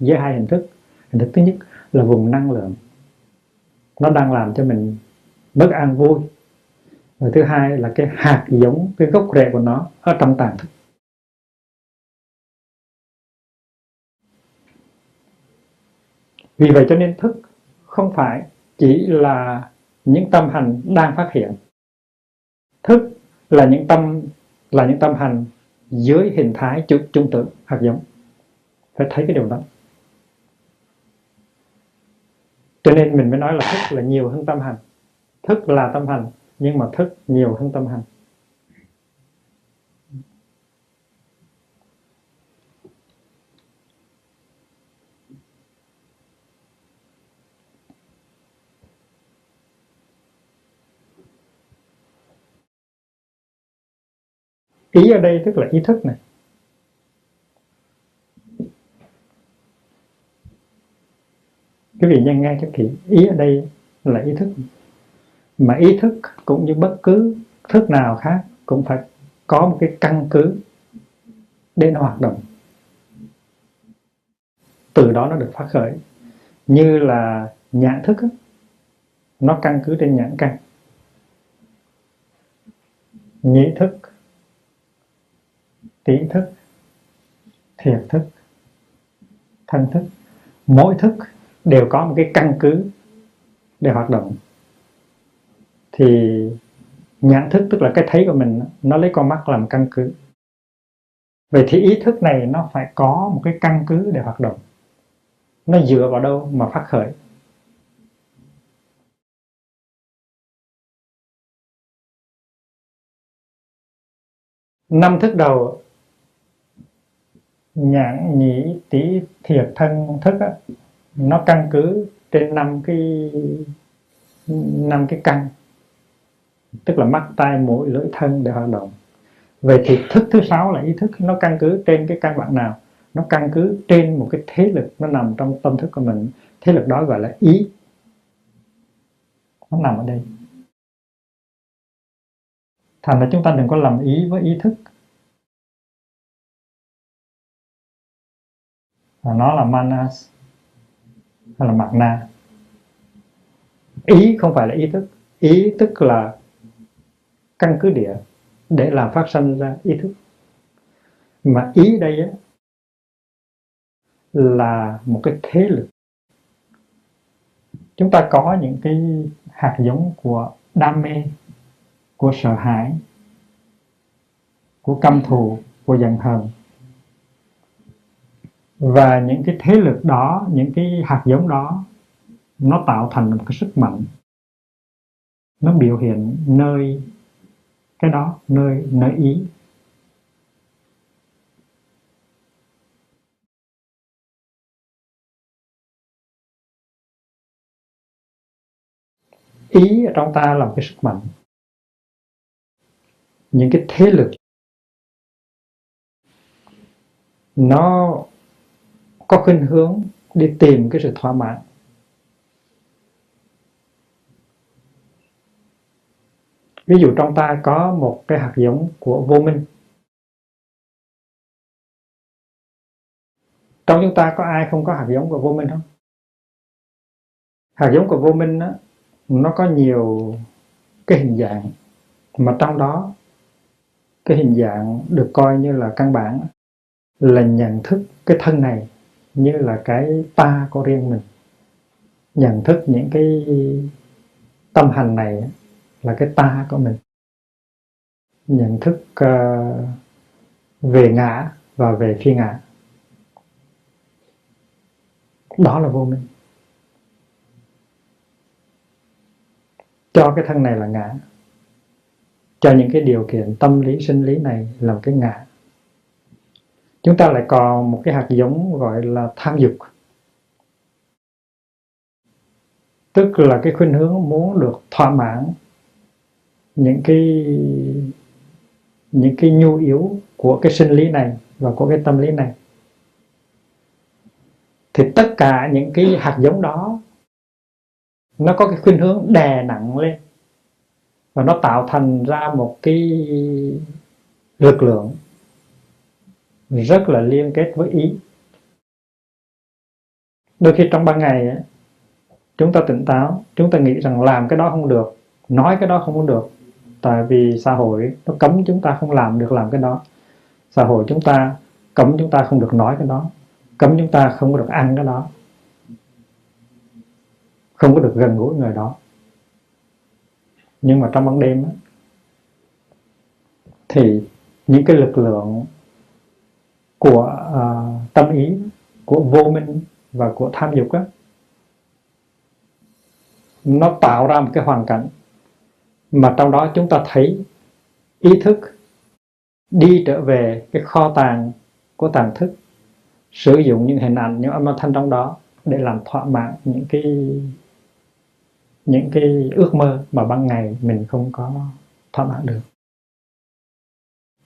với hai hình thức. Hình thức thứ nhất là vùng năng lượng. Nó đang làm cho mình bất an vui. Và thứ hai là cái hạt giống, cái gốc rễ của nó ở trong tàn thức. Vì vậy cho nên thức không phải chỉ là những tâm hành đang phát hiện. Thức là những tâm là những tâm hành dưới hình thái trung, trung tử hạt giống. Phải thấy cái điều đó. Cho nên mình mới nói là thức là nhiều hơn tâm hành. Thức là tâm hành nhưng mà thức nhiều hơn tâm hành. Ý ở đây tức là ý thức này. Quý vị nhân nghe cho kỹ, ý ở đây là ý thức. Mà ý thức cũng như bất cứ thức nào khác cũng phải có một cái căn cứ để nó hoạt động. Từ đó nó được phát khởi. Như là nhãn thức nó căn cứ trên nhãn căn. Nhĩ thức tỷ thức thiệt thức, thân thức. Mỗi thức đều có một cái căn cứ để hoạt động. Thì nhãn thức, tức là cái thấy của mình, nó lấy con mắt làm căn cứ. Vậy thì ý thức này nó phải có một cái căn cứ để hoạt động. Nó dựa vào đâu mà phát khởi? Năm thức đầu nhãn nhĩ tỷ thiệt thân thức á, nó căn cứ trên năm cái năm cái căn tức là mắt tai mũi lưỡi thân để hoạt động. Về thì thức thứ sáu là ý thức nó căn cứ trên cái căn bản nào? Nó căn cứ trên một cái thế lực nó nằm trong tâm thức của mình. Thế lực đó gọi là ý. Nó nằm ở đây. Thành ra chúng ta đừng có lầm ý với ý thức. Và nó là manas hay là mặt na ý không phải là ý thức. Ý tức là căn cứ địa để làm phát sinh ra ý thức. Mà ý đây á, là một cái thế lực. Chúng ta có những cái hạt giống của đam mê của sợ hãi của căm thù của giận hờn và những cái thế lực đó, những cái hạt giống đó, nó tạo thành một cái sức mạnh. Nó biểu hiện nơi cái đó, nơi nơi ý. Ý ở trong ta là một cái sức mạnh. Những cái thế lực, nó có khuynh hướng đi tìm cái sự thỏa mãn. Ví dụ trong ta có một cái hạt giống của vô minh. Trong chúng ta có ai không có hạt giống của vô minh không? Hạt giống của vô minh đó, nó có nhiều cái hình dạng mà trong đó cái hình dạng được coi như là căn bản là nhận thức cái thân này như là cái ta của riêng mình. Nhận thức những cái tâm hành này là cái ta của mình. Nhận thức ờ, về ngã và về phi ngã. Đó là vô minh. Cho cái thân này là ngã. Cho những cái điều kiện tâm lý, sinh lý này là cái ngã chúng ta lại còn một cái hạt giống gọi là tham dục. Tức là cái khuynh hướng muốn được thỏa mãn những cái những cái nhu yếu của cái sinh lý này và của cái tâm lý này. Thì tất cả những cái hạt giống đó, nó có cái khuynh hướng đè nặng lên và nó tạo thành ra một cái lực lượng rất là liên kết với ý. Đôi khi trong ban ngày, chúng ta tỉnh táo, chúng ta nghĩ rằng làm cái đó không được, nói cái đó không được. Tại vì xã hội nó cấm chúng ta không làm được làm cái đó. Xã hội chúng ta cấm chúng ta không được nói cái đó. Cấm chúng ta không có được ăn cái đó. Không có được gần gũi người đó. Nhưng mà trong ban đêm thì những cái lực lượng của uh, tâm ý của vô minh và của tham dục á nó tạo ra một cái hoàn cảnh mà trong đó chúng ta thấy ý thức đi trở về cái kho tàng của tàng thức sử dụng những hình ảnh những âm thanh trong đó để làm thỏa mãn những cái những cái ước mơ mà ban ngày mình không có thỏa mãn được.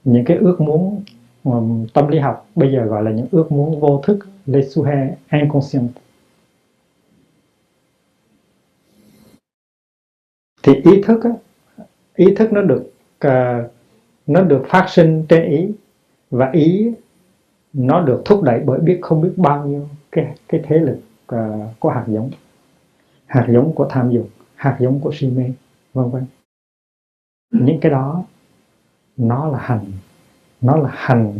Những cái ước muốn tâm lý học bây giờ gọi là những ước muốn vô thức les souhaits inconscients thì ý thức á, ý thức nó được uh, nó được phát sinh trên ý và ý nó được thúc đẩy bởi biết không biết bao nhiêu cái cái thế lực uh, của hạt giống hạt giống của tham dục hạt giống của si mê vân vân. Những cái đó nó là hành nó là hành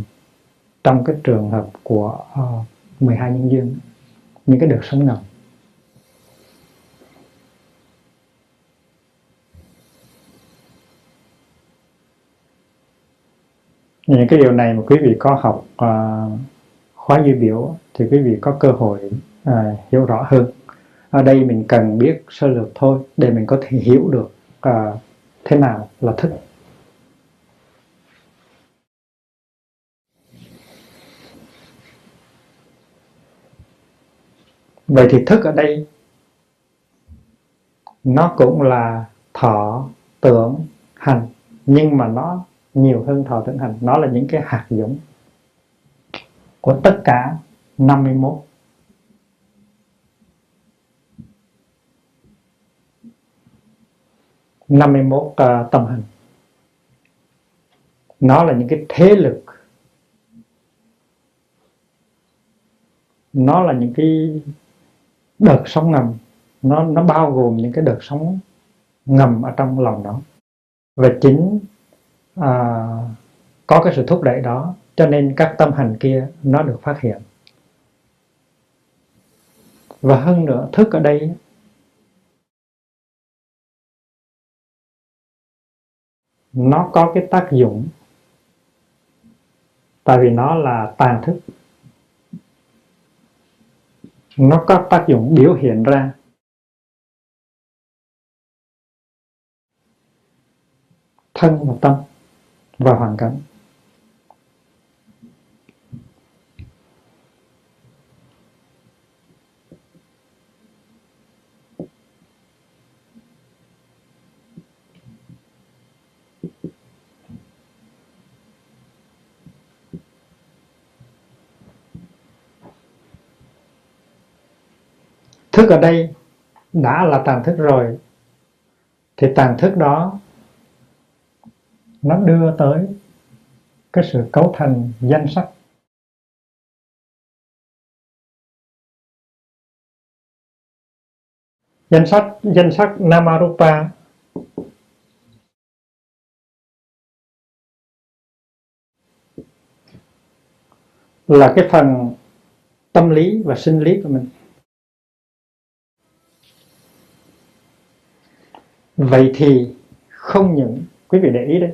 trong cái trường hợp của ờ, uh, 12 nhân duyên những cái đợt sống ngầm những cái điều này mà quý vị có học uh, khóa duy biểu thì quý vị có cơ hội uh, hiểu rõ hơn. Ở đây mình cần biết sơ lược thôi để mình có thể hiểu được uh, thế nào là thức. Vậy thì thức ở đây nó cũng là thọ tưởng hành. Nhưng mà nó nhiều hơn thọ tưởng hành. Nó là những cái hạt giống của tất cả 51 51 uh, tâm hành. Nó là những cái thế lực. Nó là những cái đợt sóng ngầm nó nó bao gồm những cái đợt sóng ngầm ở trong lòng đó. Và chính à, có cái sự thúc đẩy đó cho nên các tâm hành kia nó được phát hiện. Và hơn nữa thức ở đây nó có cái tác dụng tại vì nó là tàn thức nó có tác dụng biểu hiện ra. Thân và tâm và hoàn cảnh. Thức ở đây đã là tàn thức rồi, thì tàn thức đó nó đưa tới cái sự cấu thành danh sắc danh sách danh sách Namarupa. Là cái phần tâm lý và sinh lý của mình. Vậy thì không những, quý vị để ý đấy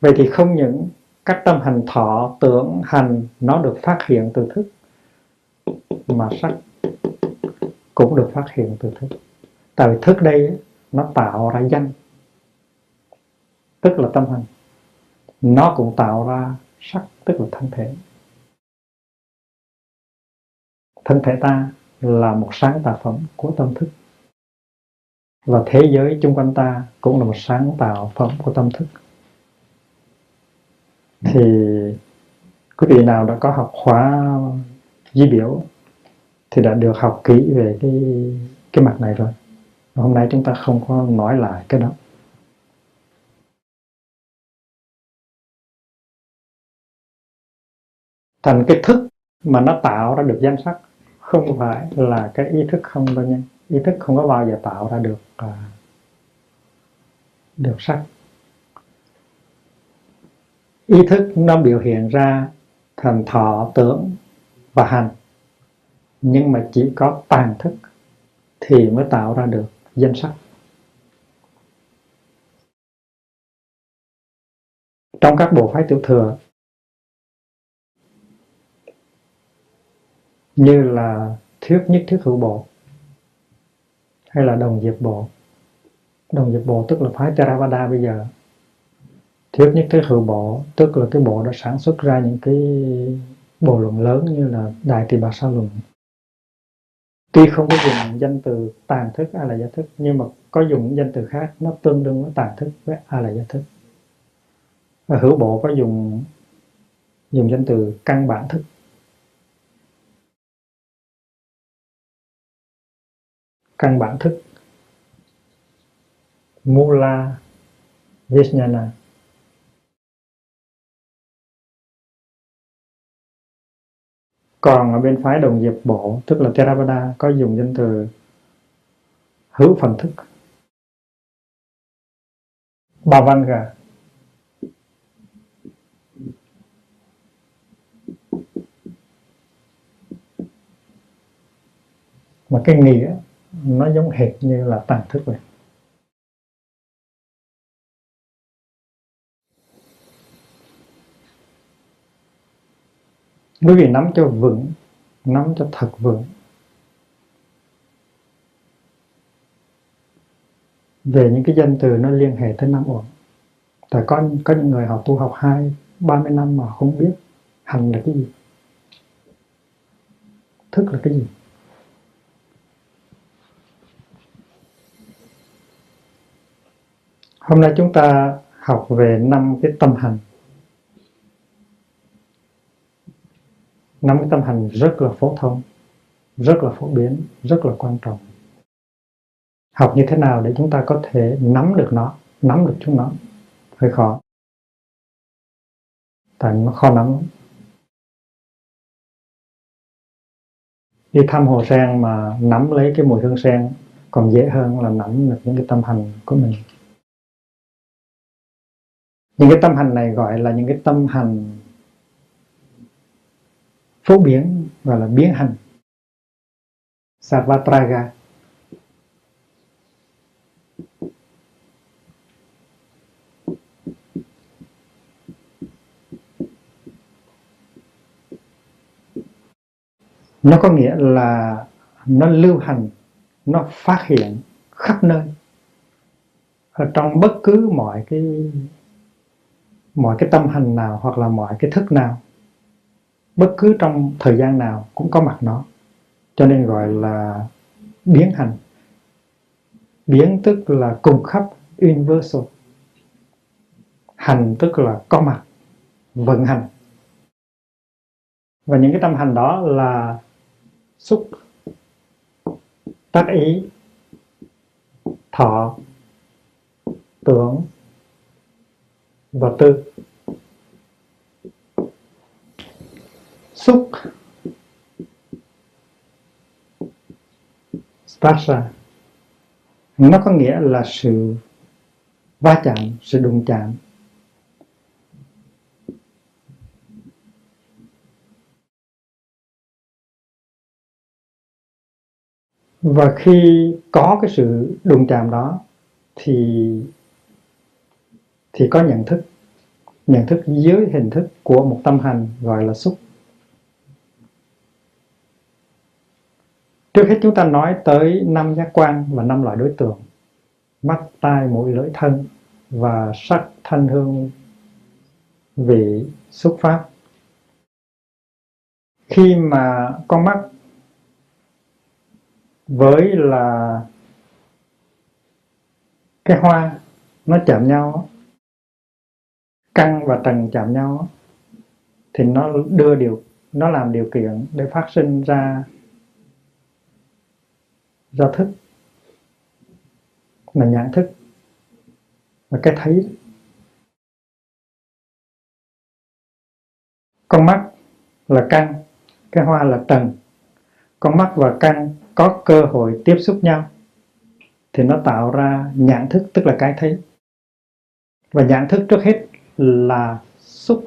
vậy thì không những các tâm hành thọ tưởng hành nó được phát hiện từ thức, mà sắc cũng được phát hiện từ thức. Tại vì thức đây nó tạo ra danh, tức là tâm hành. Nó cũng tạo ra sắc, tức là thân thể. Thân thể ta là một sáng tạo phẩm của tâm thức và thế giới chung quanh ta cũng là một sáng tạo phẩm của tâm thức. Thì quý vị nào đã có học khóa di biểu thì đã được học kỹ về cái cái mặt này rồi. Hôm nay chúng ta không có nói lại cái đó. Thành cái thức mà nó tạo ra được danh sắc không phải là cái ý thức không đâu nha ý thức không có bao giờ tạo ra được uh, được sắc. Ý thức nó biểu hiện ra thành thọ tưởng và hành. Nhưng mà chỉ có tàn thức thì mới tạo ra được danh sắc. Trong các bộ phái tiểu thừa như là thuyết nhất thuyết hữu bộ hay là đồng diệp bộ? Đồng diệp bộ tức là phái Theravada bây giờ. Thiếu nhất thế hữu bộ, tức là cái bộ đã sản xuất ra những cái bộ luận lớn như là đại tỳ bà sa luận tuy không có dùng danh từ tàn thức a la gia thức, nhưng mà có dùng danh từ khác, nó tương đương với tàn thức với a la gia thức. Và hữu bộ có dùng dùng danh từ căn bản thức. Căn bản thức. Mula Vijnana còn ở bên phái đồng diệp bộ, tức là Theravada, có dùng danh từ hữu phần thức. Bhavanga mà cái nghĩa nó giống hệt như là tàn thức vậy. Quý vị nắm cho vững, nắm cho thật vững về những cái danh từ nó liên hệ tới năm uẩn. Tại có có những người họ tu học hai, ba mươi năm mà không biết hành là cái gì. Thức là cái gì. Hôm nay chúng ta học về năm cái tâm hành. Năm cái tâm hành rất là phổ thông, rất là phổ biến, rất là quan trọng. Học như thế nào để chúng ta có thể nắm được nó, nắm được chúng nó hơi khó. Tại nó khó nắm đi thăm hồ sen mà nắm lấy cái mùi hương sen còn dễ hơn là nắm được những cái tâm hành của mình những cái tâm hành này gọi là những cái tâm hành phổ biến, gọi là biến hành. Sarvatraga. Nó có nghĩa là nó lưu hành, nó phát hiện khắp nơi. Ở trong bất cứ mọi cái mọi cái tâm hành nào hoặc là mọi cái thức nào, bất cứ trong thời gian nào cũng có mặt nó. Cho nên gọi là biến hành. Biến tức là cùng khắp universal. Hành tức là có mặt, vận hành. Và những cái tâm hành đó là xúc, tác ý, thọ, tưởng và tư. Xúc. Spasha nó có nghĩa là sự va chạm, sự đụng chạm. Và khi có cái sự đụng chạm đó, thì thì có nhận thức nhận thức dưới hình thức của một tâm hành gọi là xúc. Trước hết chúng ta nói tới năm giác quan và năm loại đối tượng, mắt, tai, mũi, lưỡi, thân và sắc thanh hương, vị, xúc pháp. Khi mà con mắt với là cái hoa nó chạm nhau căn và trần chạm nhau thì nó đưa điều, nó làm điều kiện để phát sinh ra ra thức. Là nhãn thức. Và cái thấy. Con mắt là căn cái hoa là trần. Con mắt và căn có cơ hội tiếp xúc nhau, thì nó tạo ra nhãn thức, tức là cái thấy. Và nhãn thức trước hết là xúc.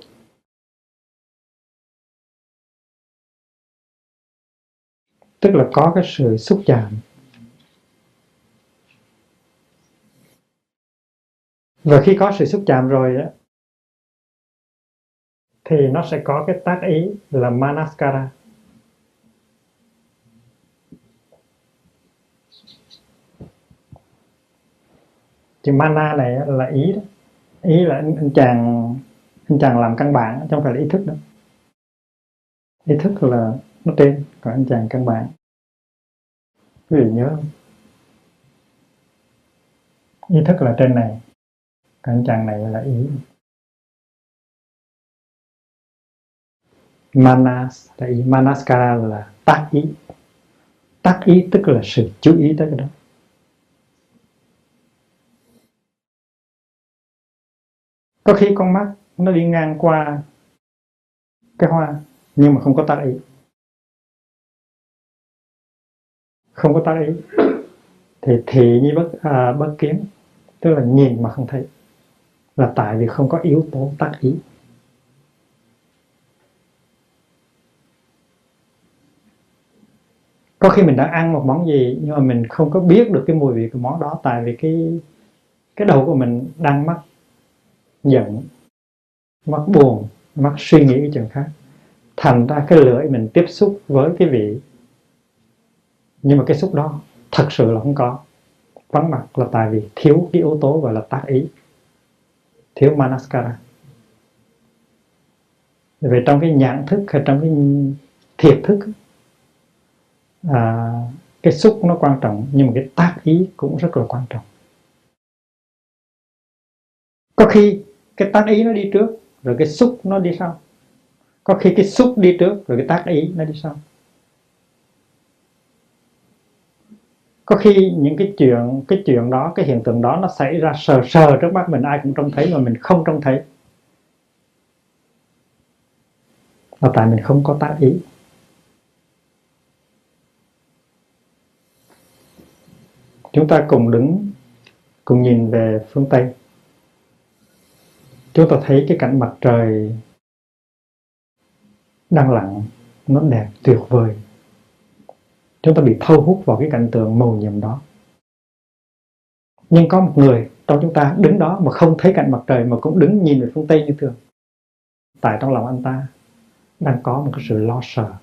Tức là có cái sự xúc chạm. Và khi có sự xúc chạm rồi á, thì nó sẽ có cái tác ý là manaskara. Thì mana này là ý đó ý là anh, anh chàng anh chàng làm căn bản chứ không phải là ý thức đâu. Ý thức là nó trên còn anh chàng căn bản. Quý vị nhớ không? Ý thức là trên này còn anh chàng này là ý. Manas là ý manaskara là tác ý. Tác ý tức là sự chú ý tới cái đó. Có khi con mắt nó đi ngang qua cái hoa nhưng mà không có tác ý. Không có tác ý. Thì thị như bất à, bất kiến tức là nhìn mà không thấy. Là tại vì không có yếu tố tác ý. Có khi mình đã ăn một món gì nhưng mà mình không có biết được cái mùi vị của món đó tại vì cái cái đầu của mình đang mắc giận mắc buồn mắc suy nghĩ cái chuyện khác. Thành ra cái lưỡi mình tiếp xúc với cái vị. Nhưng mà cái xúc đó thật sự là không có. Vắng mặt là tại vì thiếu cái yếu tố gọi là tác ý. Thiếu manaskara. Về trong cái nhận thức hay trong cái thiệt thức à, cái xúc nó quan trọng nhưng mà cái tác ý cũng rất là quan trọng. Có khi cái tác ý nó đi trước, rồi cái xúc nó đi sau. Có khi cái xúc đi trước, rồi cái tác ý nó đi sau. Có khi những cái chuyện cái chuyện đó, cái hiện tượng đó nó xảy ra sờ sờ trước mắt mình, ai cũng trông thấy mà mình không trông thấy. Là tại mình không có tác ý. Chúng ta cùng đứng, cùng nhìn về phương tây chúng ta thấy cái cảnh mặt trời đang lặng nó đẹp tuyệt vời. Chúng ta bị thâu hút vào cái cảnh tượng màu nhiệm đó. Nhưng có một người trong chúng ta đứng đó mà không thấy cảnh mặt trời mà cũng đứng nhìn về phương tây như thường. Tại trong lòng anh ta đang có một cái sự lo sợ,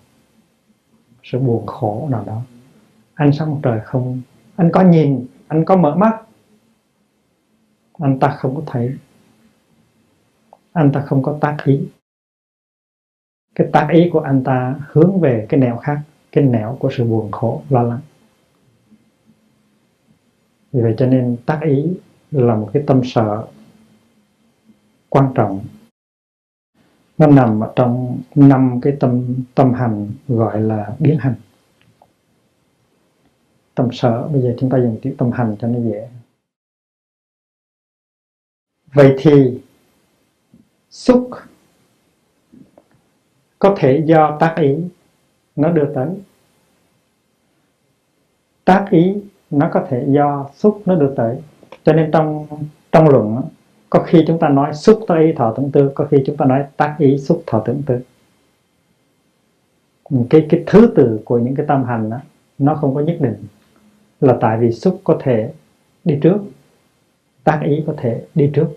sự buồn khổ nào đó. Anh sáng mặt trời không, anh có nhìn, anh có mở mắt. Anh ta không có thấy anh ta không có tác ý. Cái tác ý của anh ta hướng về cái nẻo khác, cái nẻo của sự buồn khổ, lo lắng. Vì vậy cho nên tác ý là một cái tâm sợ quan trọng. Nó nằm ở trong năm cái tâm tâm hành gọi là biến hành. Tâm sở, bây giờ chúng ta dùng chữ tâm hành cho nó dễ. Vậy thì xúc có thể do tác ý nó đưa tới. Tác ý nó có thể do xúc nó đưa tới. Cho nên trong trong luận có khi chúng ta nói xúc tác ý thọ tưởng tư có khi chúng ta nói tác ý xúc thọ tưởng tư cái cái thứ tự của những cái tâm hành đó, nó không có nhất định. Là tại vì xúc có thể đi trước tác ý có thể đi trước.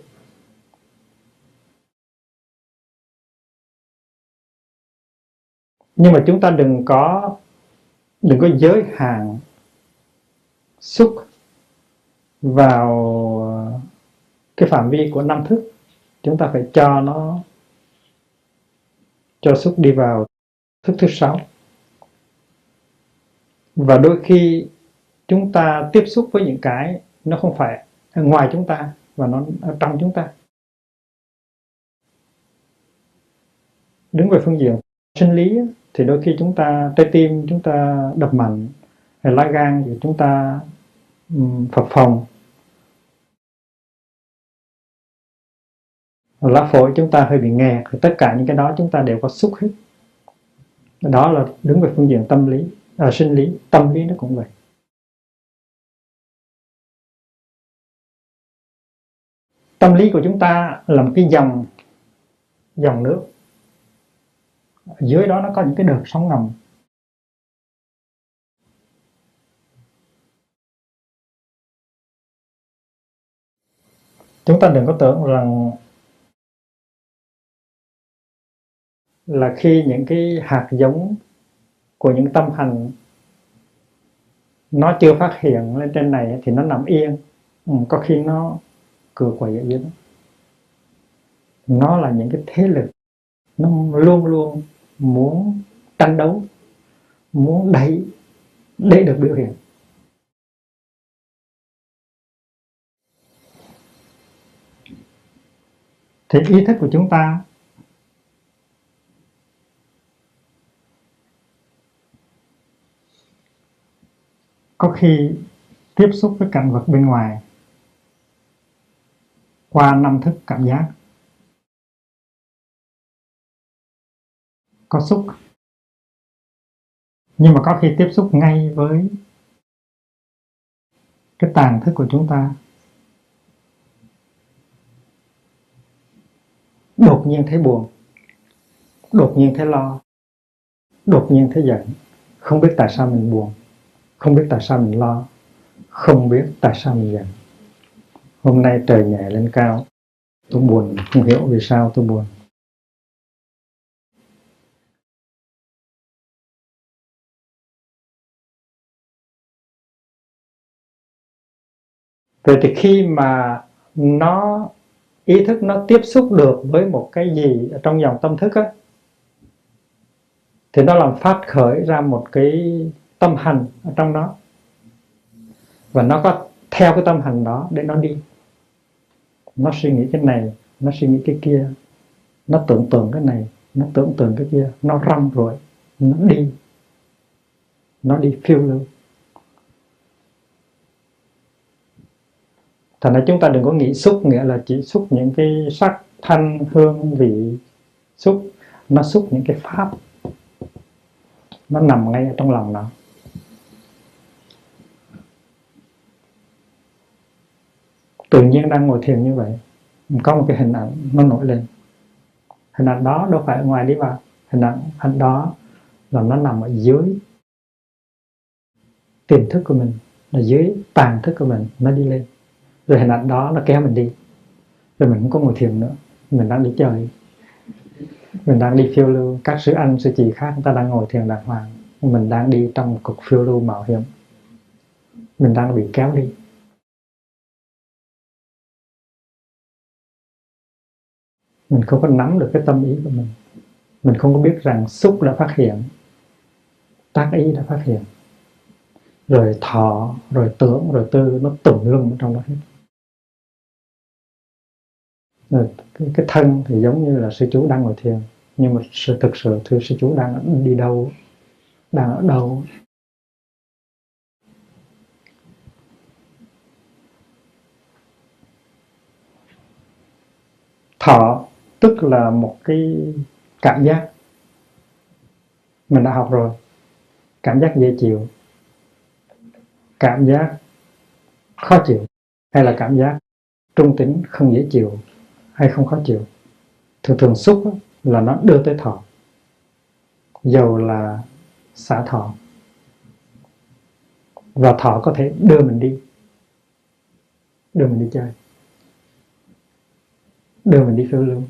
Nhưng mà chúng ta đừng có đừng có giới hạn xúc vào cái phạm vi của năm thức. Chúng ta phải cho nó, cho xúc đi vào thức thứ sáu. Và đôi khi chúng ta tiếp xúc với những cái nó không phải ngoài chúng ta và nó ở trong chúng ta. Đứng về phương diện sinh lý thì đôi khi chúng ta trái tim chúng ta đập mạnh hay lá gan của chúng ta phập phồng. Lá phổi chúng ta hơi bị nghẹt thì tất cả những cái đó chúng ta đều có xúc hết. Đó là đứng về phương diện tâm lý à, sinh lý tâm lý nó cũng vậy. Tâm lý của chúng ta là một cái dòng dòng nước dưới đó nó có những cái đợt sóng ngầm. Chúng ta đừng có tưởng rằng là khi những cái hạt giống của những tâm hành nó chưa phát hiện lên trên này thì nó nằm yên. Ừ, có khi nó cửa quậy ở dưới đó. Nó là những cái thế lực nó luôn luôn muốn tranh đấu, muốn đẩy để được biểu hiện. Thì ý thức của chúng ta có khi tiếp xúc với cảnh vật bên ngoài qua năm thức cảm giác. Có xúc. Nhưng mà có khi tiếp xúc ngay với cái tàn thức của chúng ta. Đột nhiên thấy buồn, đột nhiên thấy lo, đột nhiên thấy giận. Không biết tại sao mình buồn, không biết tại sao mình lo, không biết tại sao mình giận. Hôm nay trời nhẹ lên cao, tôi buồn, không hiểu vì sao tôi buồn. Rồi thì khi mà nó, ý thức nó tiếp xúc được với một cái gì ở trong dòng tâm thức á, thì nó làm phát khởi ra một cái tâm hành ở trong đó. Và nó có theo cái tâm hành đó để nó đi. Nó suy nghĩ cái này, nó suy nghĩ cái kia, nó tưởng tượng cái này, nó tưởng tượng cái kia, nó rong rồi nó đi nó đi phiêu lưu. Thành ra chúng ta đừng có nghĩ xúc nghĩa là chỉ xúc những cái sắc thanh hương vị xúc. Nó xúc những cái pháp. Nó nằm ngay ở trong lòng nó. Tự nhiên đang ngồi thiền như vậy có một cái hình ảnh nó nổi lên. Hình ảnh đó đâu phải ở ngoài đi vào hình ảnh, ảnh đó là nó nằm ở dưới tiềm thức của mình là dưới tàn thức của mình nó đi lên rồi hình ảnh đó nó kéo mình đi. Rồi mình không có ngồi thiền nữa. Mình đang đi chơi. Mình đang đi phiêu lưu. Các sư anh, sư chị khác, người ta đang ngồi thiền đàng hoàng. Mình đang đi trong một cuộc phiêu lưu mạo hiểm. Mình đang bị kéo đi. Mình không có nắm được cái tâm ý của mình. Mình không có biết rằng xúc đã phát hiện, tác ý đã phát hiện. Rồi thọ, rồi tưởng, rồi tư, nó tùm lum trong đó hết. Ờ, cái, cái thân thì giống như là sư chú đang ngồi thiền nhưng mà sự thực sự thưa sư chú đang đi đâu đang ở đâu? Thọ tức là một cái cảm giác. Mình đã học rồi. Cảm giác dễ chịu. Cảm giác khó chịu hay là cảm giác trung tính không dễ chịu? Hay không khó chịu. Thường thường xúc là nó đưa tới thọ. Dầu là xả thọ. Và thọ có thể đưa mình đi. Đưa mình đi chơi. Đưa mình đi phiêu lưu.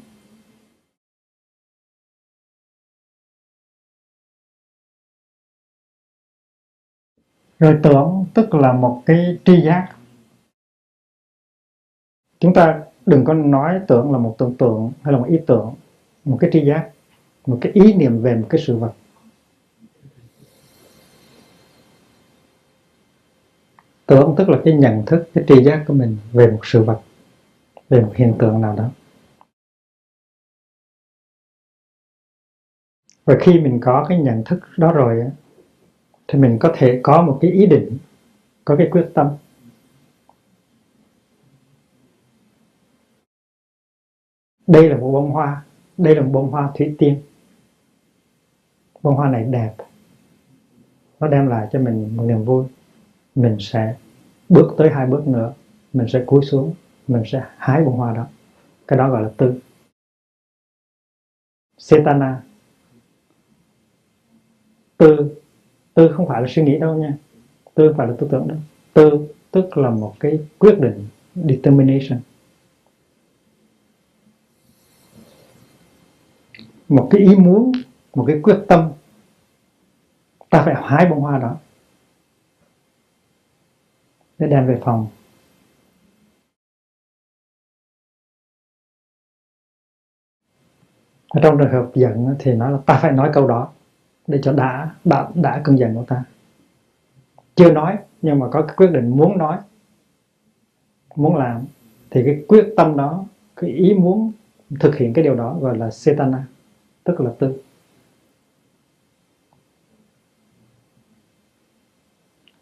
Rồi tưởng tức là một cái tri giác. Chúng ta đừng có nói tưởng là một tưởng tượng hay là một ý tưởng, một cái tri giác, một cái ý niệm về một cái sự vật. Tưởng tức là cái nhận thức, cái tri giác của mình về một sự vật, về một hiện tượng nào đó. Và khi mình có cái nhận thức đó rồi thì mình có thể có một cái ý định, có cái quyết tâm đây là một bông hoa. Đây là một bông hoa thủy tiên. Bông hoa này đẹp. Nó đem lại cho mình một niềm vui. Mình sẽ bước tới hai bước nữa. Mình sẽ cúi xuống. Mình sẽ hái bông hoa đó. Cái đó gọi là tư. Setana. Tư. Tư không phải là suy nghĩ đâu nha. Tư không phải là tư tưởng đâu. Tư tức là một cái quyết định, determination. Một cái ý muốn, một cái quyết tâm, ta phải hái bông hoa đó để đem về phòng. Ở trong trường hợp giận thì nói là ta phải nói câu đó để cho đã đã đã cơn giận của ta. Chưa nói, nhưng mà có cái quyết định muốn nói, muốn làm, thì cái quyết tâm đó, cái ý muốn thực hiện cái điều đó gọi là setana tức là tư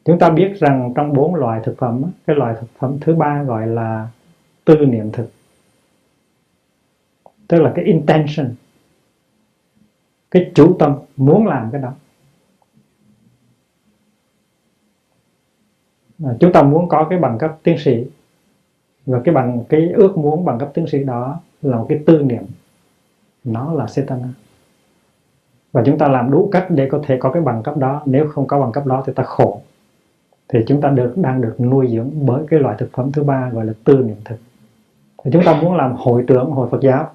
chúng ta biết rằng trong bốn loại thực phẩm cái loại thực phẩm thứ ba gọi là tư niệm thực. Tức là cái intention. Cái chủ tâm muốn làm cái đó. À, chúng ta muốn có cái bằng cấp tiến sĩ. Và cái bằng, cái ước muốn bằng cấp tiến sĩ đó là một cái tư niệm nó là setana và chúng ta làm đủ cách để có thể có cái bằng cấp đó. Nếu không có bằng cấp đó thì ta khổ. Thì chúng ta được, đang được nuôi dưỡng bởi cái loại thực phẩm thứ ba gọi là tư niệm thực. Thì chúng ta muốn làm hội trưởng, hội Phật giáo.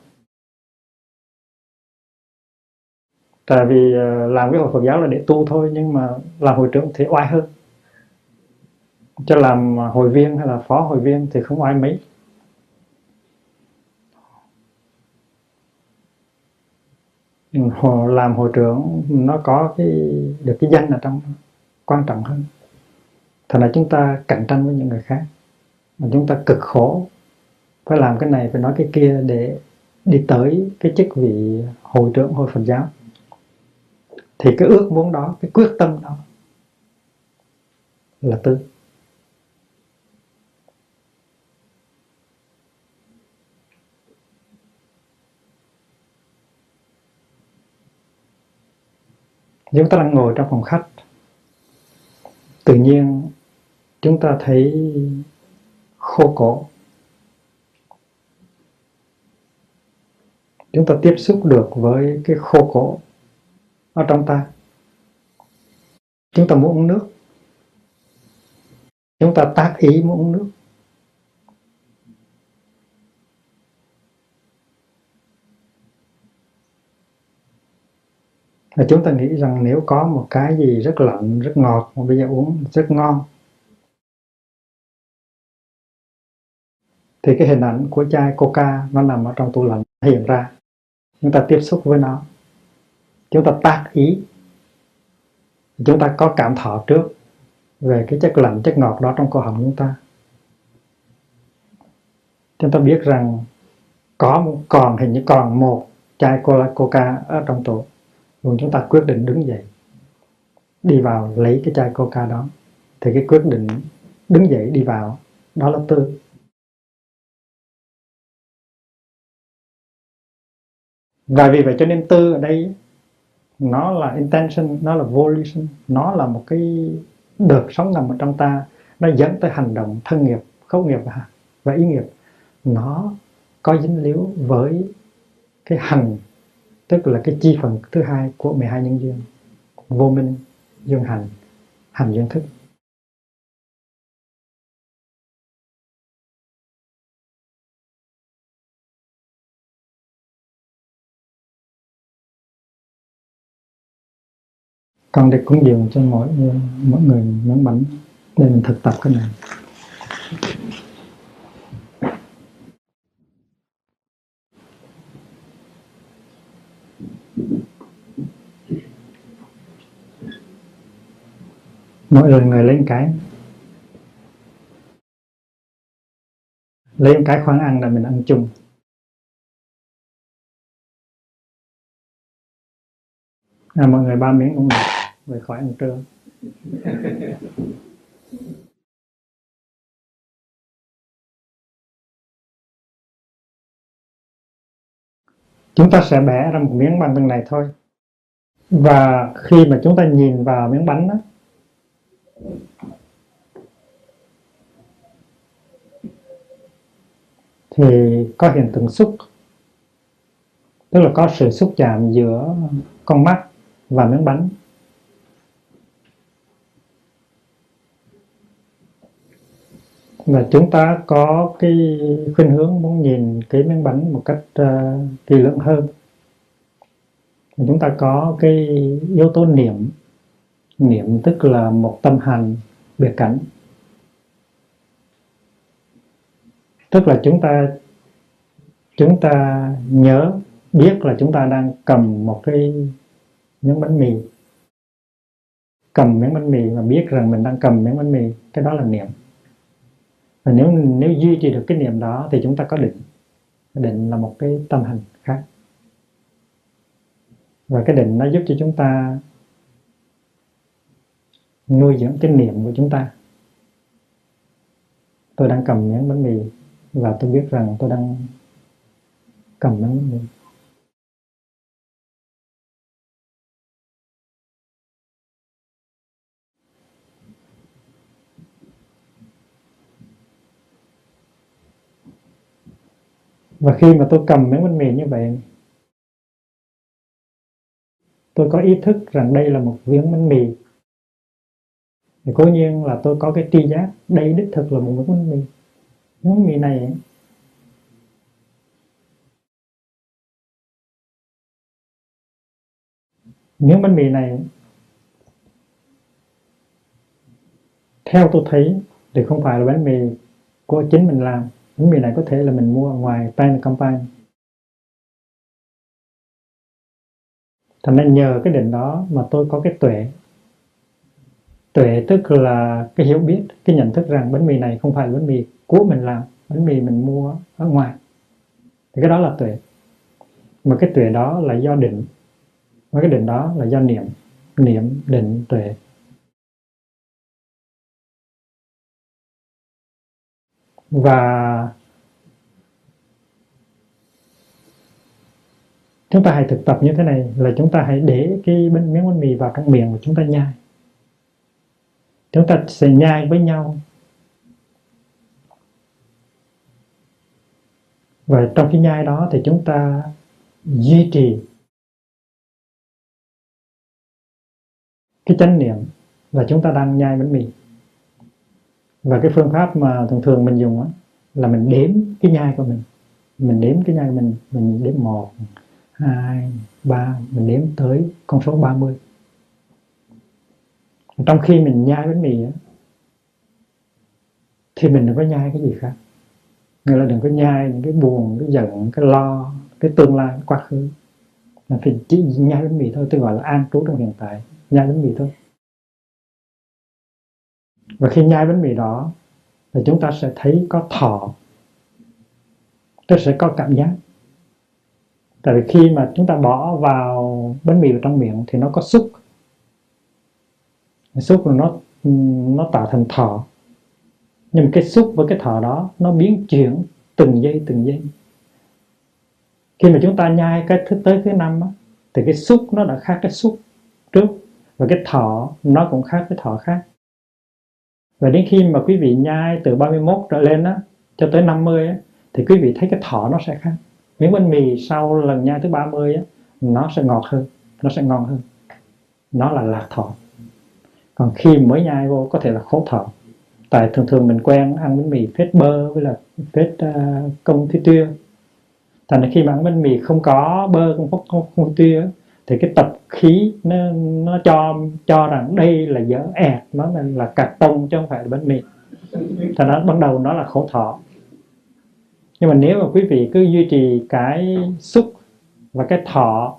Tại vì ờ, làm cái hội Phật giáo là để tu thôi, nhưng mà làm hội trưởng thì oai hơn. Cho làm hội viên hay là phó hội viên thì không oai mấy. Họ làm hội trưởng, nó có cái, được cái danh ở trong quan trọng hơn. Thành là chúng ta cạnh tranh với những người khác. Mà chúng ta cực khổ, phải làm cái này, phải nói cái kia để đi tới cái chức vị hội trưởng hội Phật giáo. Thì cái ước muốn đó, cái quyết tâm đó là tư. Chúng ta đang ngồi trong phòng khách. Tự nhiên, chúng ta thấy khô cổ. Chúng ta tiếp xúc được với cái khô cổ ở trong ta. Chúng ta muốn uống nước. Chúng ta tác ý muốn uống nước. Chúng ta nghĩ rằng nếu có một cái gì rất lạnh, rất ngọt, mà bây giờ uống rất ngon, thì cái hình ảnh của chai coca nó nằm ở trong tủ lạnh hiện ra. Chúng ta tiếp xúc với nó. Chúng ta tác ý. Chúng ta có cảm thọ trước về cái chất lạnh, chất ngọt đó trong cổ họng chúng ta. Chúng ta biết rằng có còn hình như còn một chai cola, coca ở trong tủ rồi chúng ta quyết định đứng dậy đi vào lấy cái chai coca đó. Thì cái quyết định đứng dậy đi vào đó là tư và vì vậy cho nên tư ở đây nó là intention nó là volition nó là một cái đợt sống nằm ở trong ta. Nó dẫn tới hành động thân nghiệp khẩu nghiệp và, và ý nghiệp. Nó có dính líu với cái hành tức là cái chi phần thứ hai của 12 nhân duyên. Vô minh duyên hành hành duyên thức. Còn để cúng dường cho mỗi mỗi người miếng bánh để mình thực tập cái này. Mọi người người lên cái. Lên cái khoáng ăn là mình ăn chung. À, mọi người ba miếng cũng được. Về khỏi ăn trưa. Chúng ta sẽ bẻ ra một miếng bằng từng này thôi. Và khi mà chúng ta nhìn vào miếng bánh đó thì có hiện tượng xúc tức là có sự xúc chạm giữa con mắt và miếng bánh. Và chúng ta có cái khuynh hướng muốn nhìn cái miếng bánh một cách ờ, uh, kỳ lưỡng hơn. Chúng ta có cái yếu tố niệm. Niệm tức là một tâm hành biệt cảnh. Tức là chúng ta chúng ta nhớ, biết là chúng ta đang cầm một cái miếng bánh mì. Cầm miếng bánh mì và biết rằng mình đang cầm miếng bánh mì, cái đó là niệm. Và nếu nếu duy trì được cái niệm đó thì chúng ta có định. Định là một cái tâm hành khác. Và cái định nó giúp cho chúng ta nuôi dưỡng cái niệm của chúng ta. Tôi đang cầm miếng bánh mì và tôi biết rằng tôi đang cầm nắm bánh mì và khi mà tôi cầm miếng bánh mì như vậy, tôi có ý thức rằng đây là một miếng bánh mì. Thì cố nhiên là tôi có cái tri giác, đây đích thực là một miếng bánh mì những bánh mì này những bánh mì này, theo tôi thấy thì không phải là bánh mì của chính mình làm. Bánh mì này có thể là mình mua ở ngoài Pan Company. Thành nên nhờ cái định đó mà tôi có cái tuệ tuệ tức là cái hiểu biết, cái nhận thức rằng bánh mì này không phải là bánh mì của mình làm, bánh mì mình mua ở ngoài. Thì cái đó là tuệ. Mà cái tuệ đó là do định. Và cái định đó là do niệm. Niệm, định, tuệ. Và chúng ta hãy thực tập như thế này là chúng ta hãy để cái miếng bánh mì vào trong miệng và chúng ta nhai chúng ta sẽ nhai với nhau. Và trong cái nhai đó thì chúng ta duy trì cái chánh niệm là chúng ta đang nhai bánh mì. Và cái phương pháp mà thường thường mình dùng á, là mình đếm cái nhai của mình. Mình đếm cái nhai mình mình đếm một hai ba mình đếm tới con số 30 trong khi mình nhai bánh mì thì mình đừng có nhai cái gì khác. Người là đừng có nhai những cái buồn, cái giận, cái lo, cái tương lai cái quá khứ. Mà phải chỉ nhai bánh mì thôi, tôi gọi là an trú trong hiện tại. Nhai bánh mì thôi. Và khi nhai bánh mì đó, thì chúng ta sẽ thấy có thọ. Tức sẽ có cảm giác. Tại vì khi mà chúng ta bỏ vào bánh mì vào trong miệng thì nó có xúc xúc là nó nó tạo thành thọ. Nhưng mà cái xúc với cái thọ đó nó biến chuyển từng giây từng giây. Khi mà chúng ta nhai cái thứ tới thứ năm á, thì cái xúc nó đã khác cái xúc trước. Và cái thọ nó cũng khác cái thọ khác. Và đến khi mà quý vị nhai từ 31 trở lên á cho tới 50 á, thì quý vị thấy cái thọ nó sẽ khác. Miếng bánh mì sau lần nhai thứ 30 á, nó sẽ ngọt hơn nó sẽ ngon hơn. Nó là lạc thọ còn khi mới nhai vô có thể là khó thở. Tại thường thường mình quen ăn bánh mì phết bơ với là phết uh, công thi tuyên thành ra khi mà ăn bánh mì không có bơ không có không, không tuyên thì cái tập khí nó nó cho cho rằng đây là dở ẹt nó là, là cạc tông chứ không phải là bánh mì. Thành ra ban đầu nó là khổ thọ nhưng mà nếu mà quý vị cứ duy trì cái xúc và cái thọ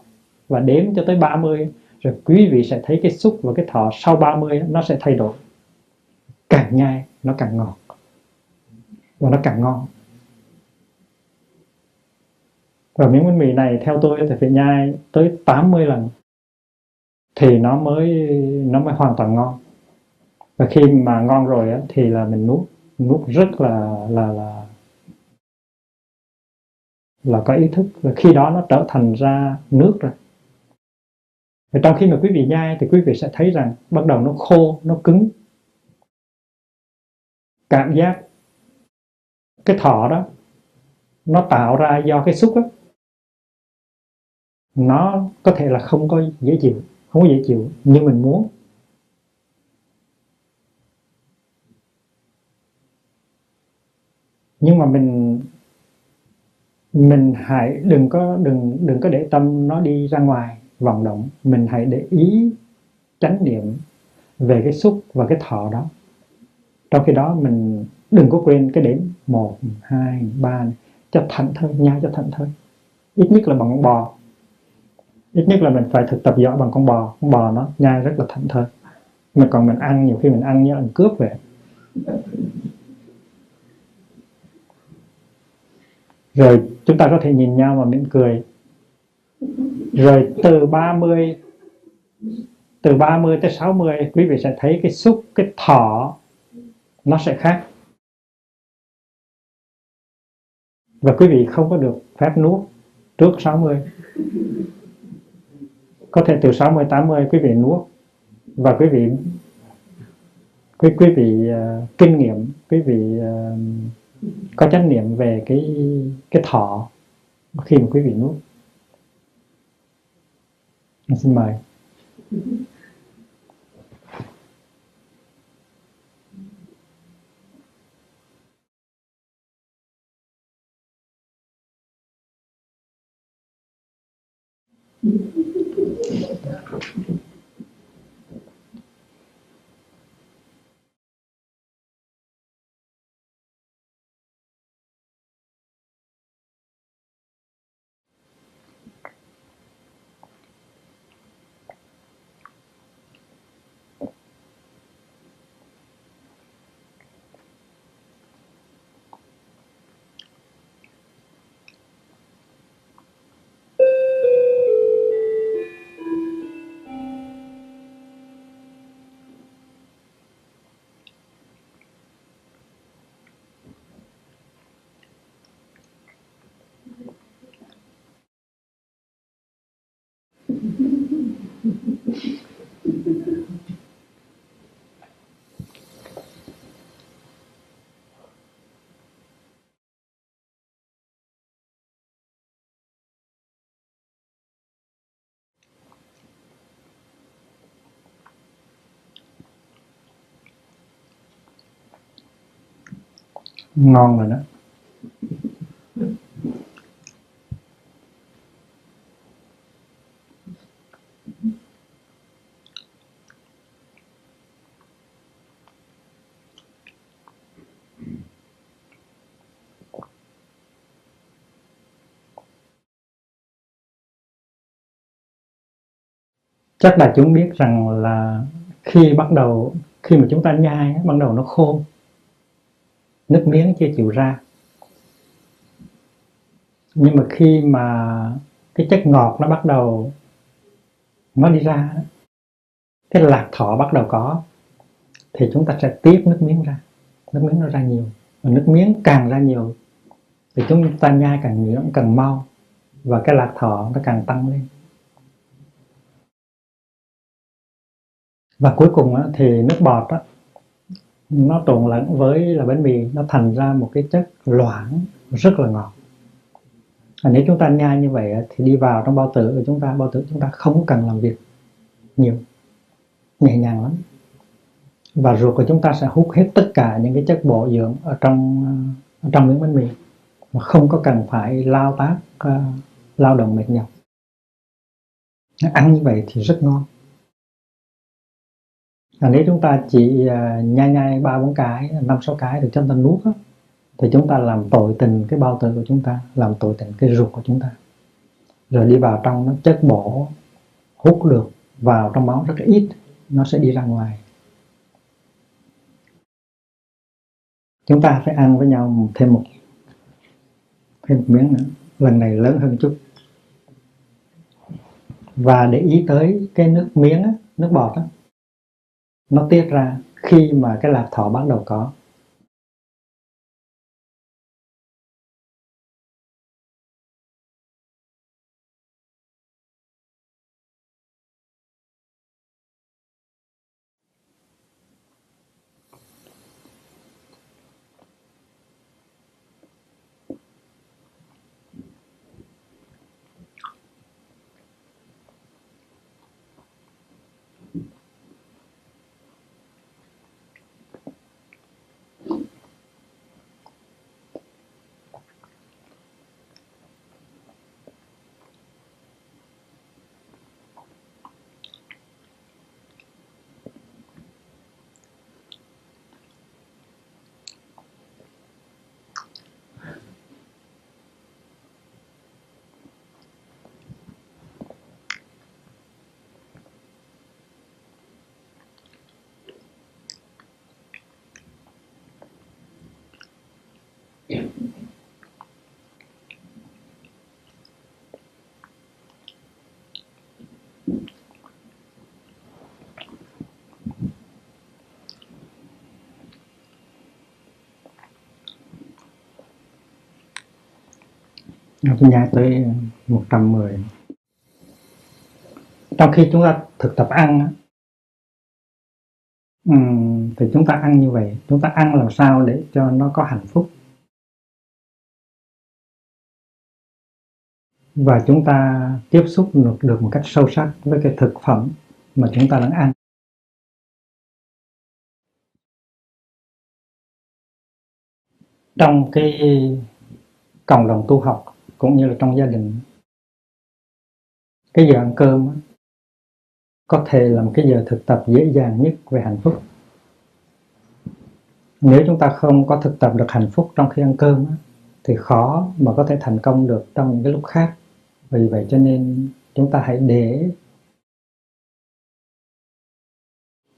và đếm cho tới 30 rồi quý vị sẽ thấy cái xúc và cái thọ sau 30 nó sẽ thay đổi. Càng nhai nó càng ngọt. Và nó càng ngon. Và miếng bánh mì này theo tôi thì phải nhai tới 80 lần thì nó mới nó mới hoàn toàn ngon. Và khi mà ngon rồi á, thì là mình nuốt nuốt rất là là là là có ý thức. Và khi đó nó trở thành ra nước rồi và trong khi mà quý vị nhai thì quý vị sẽ thấy rằng bắt đầu nó khô, nó cứng. Cảm giác cái thọ đó, nó tạo ra do cái xúc đó nó có thể là không có dễ chịu, không có dễ chịu như mình muốn. Nhưng mà mình mình hãy đừng có, đừng đừng có để tâm nó đi ra ngoài vận động, mình hãy để ý, chánh niệm về cái xúc và cái thọ đó. Trong khi đó, mình đừng có quên cái điểm một, hai, ba, cho thảnh thơi nhau cho thảnh thơi. Ít nhất là bằng con bò. Ít nhất là mình phải thực tập giỏi bằng con bò. Con bò nó nhai rất là thảnh thơi. Mà còn mình ăn, nhiều khi mình ăn như là mình cướp về. Rồi, chúng ta có thể nhìn nhau mà mỉm cười rồi từ 30 từ 30 tới 60 quý vị sẽ thấy cái xúc cái thọ nó sẽ khác. Và quý vị không có được phép nuốt trước 60 có thể từ 60 80 quý vị nuốt. Và quý vị quý quý vị uh, kinh nghiệm quý vị uh, có trách nhiệm về cái cái thọ khi mà quý vị nuốt xin mời. Ngon rồi đó. Chắc là chúng biết rằng là khi bắt đầu, khi mà chúng ta nhai, bắt đầu nó khô, nước miếng chưa chịu ra. Nhưng mà khi mà cái chất ngọt nó bắt đầu, nó đi ra, cái lạc thọ bắt đầu có, thì chúng ta sẽ tiếp nước miếng ra. Nước miếng nó ra nhiều. Và nước miếng càng ra nhiều, thì chúng ta nhai càng nhiều, càng mau, và cái lạc thọ nó càng tăng lên. Và cuối cùng thì nước bọt đó, nó trộn lẫn với là bánh mì nó thành ra một cái chất loãng rất là ngọt. Và nếu chúng ta nhai như vậy thì đi vào trong bao tử của chúng ta bao tử chúng ta không cần làm việc nhiều nhẹ nhàng lắm. Và ruột của chúng ta sẽ hút hết tất cả những cái chất bổ dưỡng ở trong ở trong miếng bánh mì mà không có cần phải lao tác uh, lao động mệt nhọc. Ăn như vậy thì rất ngon và nếu chúng ta chỉ uh, nhai nhai ba bốn cái năm sáu cái được cho ta nuốt đó, thì chúng ta làm tội tình cái bao tử của chúng ta làm tội tình cái ruột của chúng ta. Rồi đi vào trong nó chất bổ hút được vào trong máu rất là ít nó sẽ đi ra ngoài. Chúng ta phải ăn với nhau thêm một thêm một miếng nữa lần này lớn hơn chút. Và để ý tới cái nước miếng nước bọt đó, nó tiết ra khi mà cái lạc thọ bắt đầu có. Tôi nhai tới 110 trong khi chúng ta thực tập ăn thì chúng ta ăn như vậy chúng ta ăn làm sao để cho nó có hạnh phúc? Và chúng ta tiếp xúc được, được một cách sâu sắc với cái thực phẩm mà chúng ta đang ăn. Trong cái cộng đồng tu học cũng như là trong gia đình. Cái giờ ăn cơm có thể là một cái giờ thực tập dễ dàng nhất về hạnh phúc. Nếu chúng ta không có thực tập được hạnh phúc trong khi ăn cơm thì khó mà có thể thành công được trong những cái lúc khác. Vì vậy cho nên chúng ta hãy để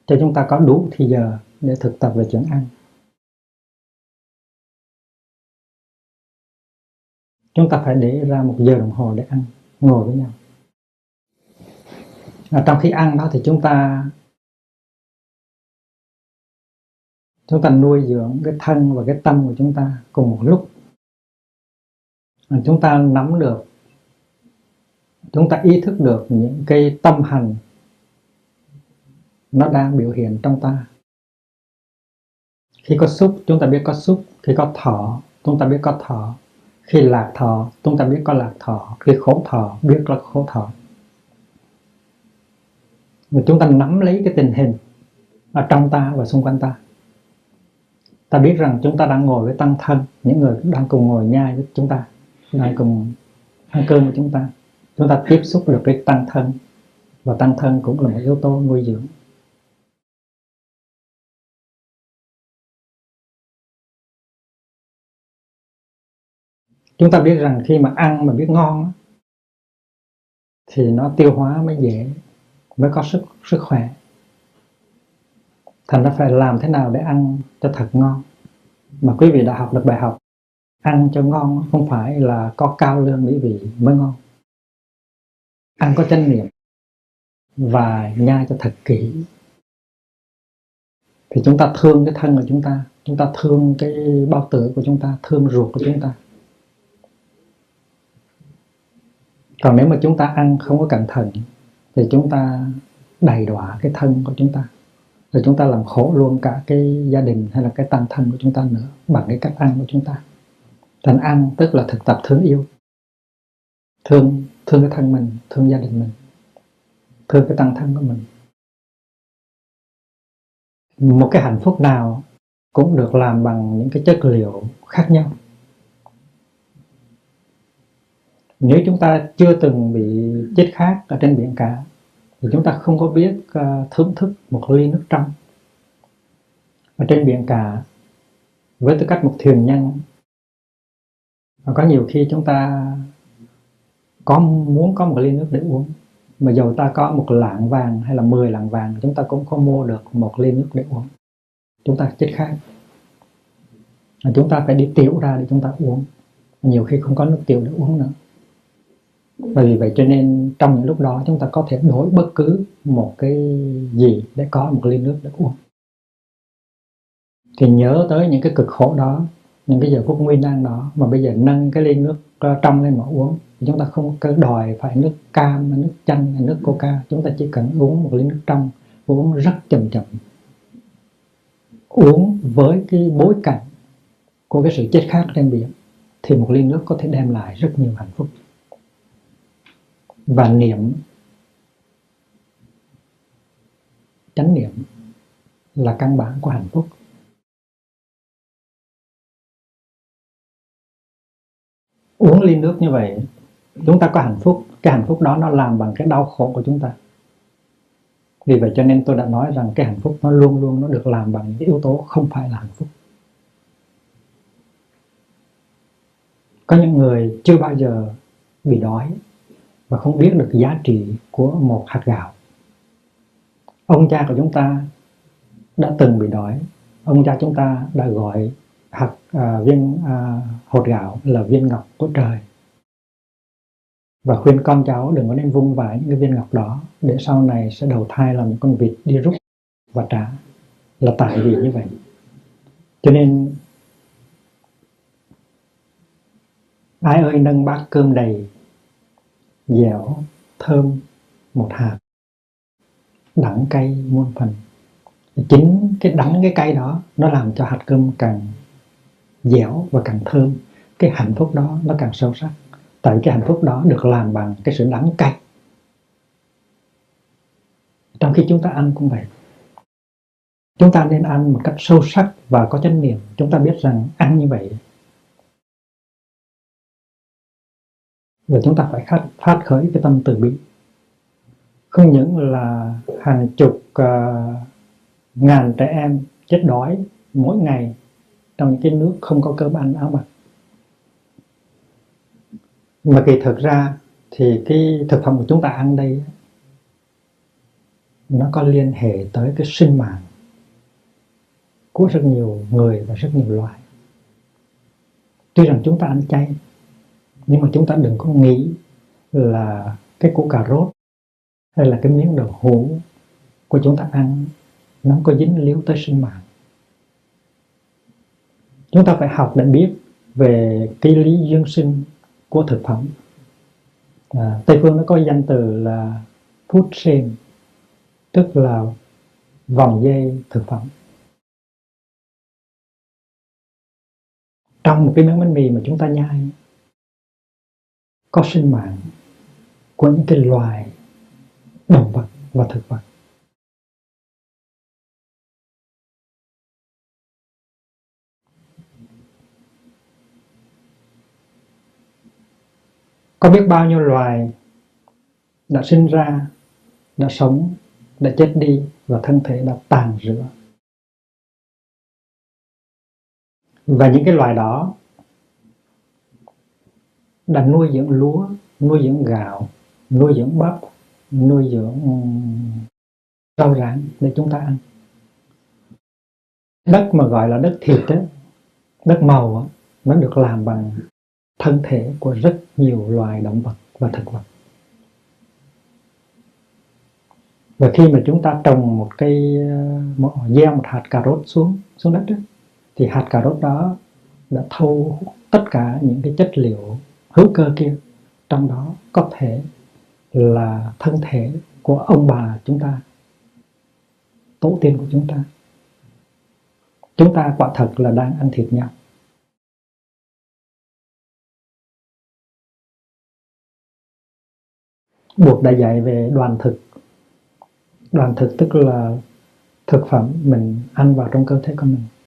cho chúng ta có đủ thì giờ để thực tập về chuyện ăn. Chúng ta phải để ra một giờ đồng hồ để ăn, ngồi với nhau. Và trong khi ăn đó thì chúng ta chúng ta nuôi dưỡng cái thân và cái tâm của chúng ta cùng một lúc. Chúng ta nắm được, chúng ta ý thức được những cái tâm hành nó đang biểu hiện trong ta. Khi có xúc chúng ta biết có xúc khi có thọ chúng ta biết có thọ khi lạc thọ, chúng ta biết có lạc thọ, khi khổ thọ, biết là khổ thọ. Và chúng ta nắm lấy cái tình hình ở trong ta và xung quanh ta. Ta biết rằng chúng ta đang ngồi với tăng thân, những người đang cùng ngồi nhai với chúng ta, đang cùng ăn cơm với chúng ta. Chúng ta tiếp xúc được với tăng thân, và tăng thân cũng là một yếu tố nuôi dưỡng. Chúng ta biết rằng khi mà ăn mà biết ngon thì nó tiêu hóa mới dễ, mới có sức sức khỏe. Thành ra phải làm thế nào để ăn cho thật ngon? Mà quý vị đã học được bài học, ăn cho ngon không phải là có cao lương mỹ vị mới ngon. Ăn có chánh niệm và nhai cho thật kỹ. Thì chúng ta thương cái thân của chúng ta chúng ta thương cái bao tử của chúng ta, thương ruột của chúng ta. Còn nếu mà chúng ta ăn không có cẩn thận, thì chúng ta đầy đọa cái thân của chúng ta. Rồi chúng ta làm khổ luôn cả cái gia đình hay là cái tăng thân của chúng ta nữa, bằng cái cách ăn của chúng ta. Thành ăn tức là thực tập thương yêu. Thương thương cái thân mình, thương gia đình mình. Thương cái tăng thân của mình. Một cái hạnh phúc nào cũng được làm bằng những cái chất liệu khác nhau. Nếu chúng ta chưa từng bị chết khát ở trên biển cả thì chúng ta không có biết uh, thưởng thức một ly nước trong. Ở trên biển cả với tư cách một thuyền nhân và có nhiều khi chúng ta có muốn có một ly nước để uống mà dầu ta có một lạng vàng hay là 10 lạng vàng chúng ta cũng không mua được một ly nước để uống. Chúng ta chết khát chúng ta phải đi tiểu ra để chúng ta uống. Nhiều khi không có nước tiểu để uống nữa bởi vì vậy cho nên trong những lúc đó chúng ta có thể đổi bất cứ một cái gì để có một ly nước để uống. Thì nhớ tới những cái cực khổ đó, những cái giờ phút nguy nan đó, mà bây giờ nâng cái ly nước trong lên mà uống, thì chúng ta không cứ đòi phải nước cam, nước chanh hay nước coca, chúng ta chỉ cần uống một ly nước trong, uống rất chậm chậm. Uống với cái bối cảnh của cái sự chết khác trên biển, thì một ly nước có thể đem lại rất nhiều hạnh phúc và niệm. Chánh niệm là căn bản của hạnh phúc. Uống ly nước như vậy, chúng ta có hạnh phúc. Cái hạnh phúc đó nó làm bằng cái đau khổ của chúng ta. Vì vậy cho nên tôi đã nói rằng cái hạnh phúc nó luôn luôn nó được làm bằng những yếu tố không phải là hạnh phúc. Có những người chưa bao giờ bị đói và không biết được giá trị của một hạt gạo. Ông cha của chúng ta đã từng bị đói. Ông cha chúng ta đã gọi hạt à, viên à, hột gạo là viên ngọc của trời. Và khuyên con cháu đừng có nên vung vãi những cái viên ngọc đó để sau này sẽ đầu thai làm một con vịt đi rút và trả. Là tại vì như vậy. Cho nên ai ơi nâng bát cơm đầy dẻo, thơm, một hạt. Đắng cay muôn phần. Chính cái đắng cái cay đó, nó làm cho hạt cơm càng dẻo và càng thơm. Cái hạnh phúc đó nó càng sâu sắc. Tại cái hạnh phúc đó được làm bằng cái sự đắng cay. Trong khi chúng ta ăn cũng vậy. Chúng ta nên ăn một cách sâu sắc và có chánh niệm. Chúng ta biết rằng ăn như vậy và chúng ta phải phát, phát khởi cái tâm từ bi. Không những là hàng chục uh, ngàn trẻ em chết đói mỗi ngày trong những cái nước không có cơm ăn áo mặc. Mà kỳ thực ra thì cái thực phẩm của chúng ta ăn đây nó có liên hệ tới cái sinh mạng của rất nhiều người và rất nhiều loài. Tuy rằng chúng ta ăn chay nhưng mà chúng ta đừng có nghĩ là cái củ cà rốt hay là cái miếng đậu hũ của chúng ta ăn nó có dính líu tới sinh mạng. Chúng ta phải học để biết về cái lý duyên sinh của thực phẩm. À, tây phương nó có danh từ là food chain tức là vòng dây thực phẩm. Trong một cái miếng bánh mì mà chúng ta nhai có sinh mạng của những cái loài động vật và thực vật. Có biết bao nhiêu loài đã sinh ra, đã sống, đã chết đi và thân thể đã tàn rửa. Và những cái loài đó đã nuôi dưỡng lúa nuôi dưỡng gạo nuôi dưỡng bắp nuôi dưỡng ừ, rau rán để chúng ta ăn. Đất mà gọi là đất thịt đó, đất màu đó, nó được làm bằng thân thể của rất nhiều loài động vật và thực vật. Và khi mà chúng ta trồng một cây ờ, một, gieo một hạt cà rốt xuống xuống đất đó, thì hạt cà rốt đó đã thâu tất cả những cái chất liệu hữu cơ kia, trong đó có thể là thân thể của ông bà chúng ta, tổ tiên của chúng ta. Chúng ta quả thật là đang ăn thịt nhau. Buộc đã dạy về đoàn thực. Đoàn thực tức là thực phẩm mình ăn vào trong cơ thể của mình.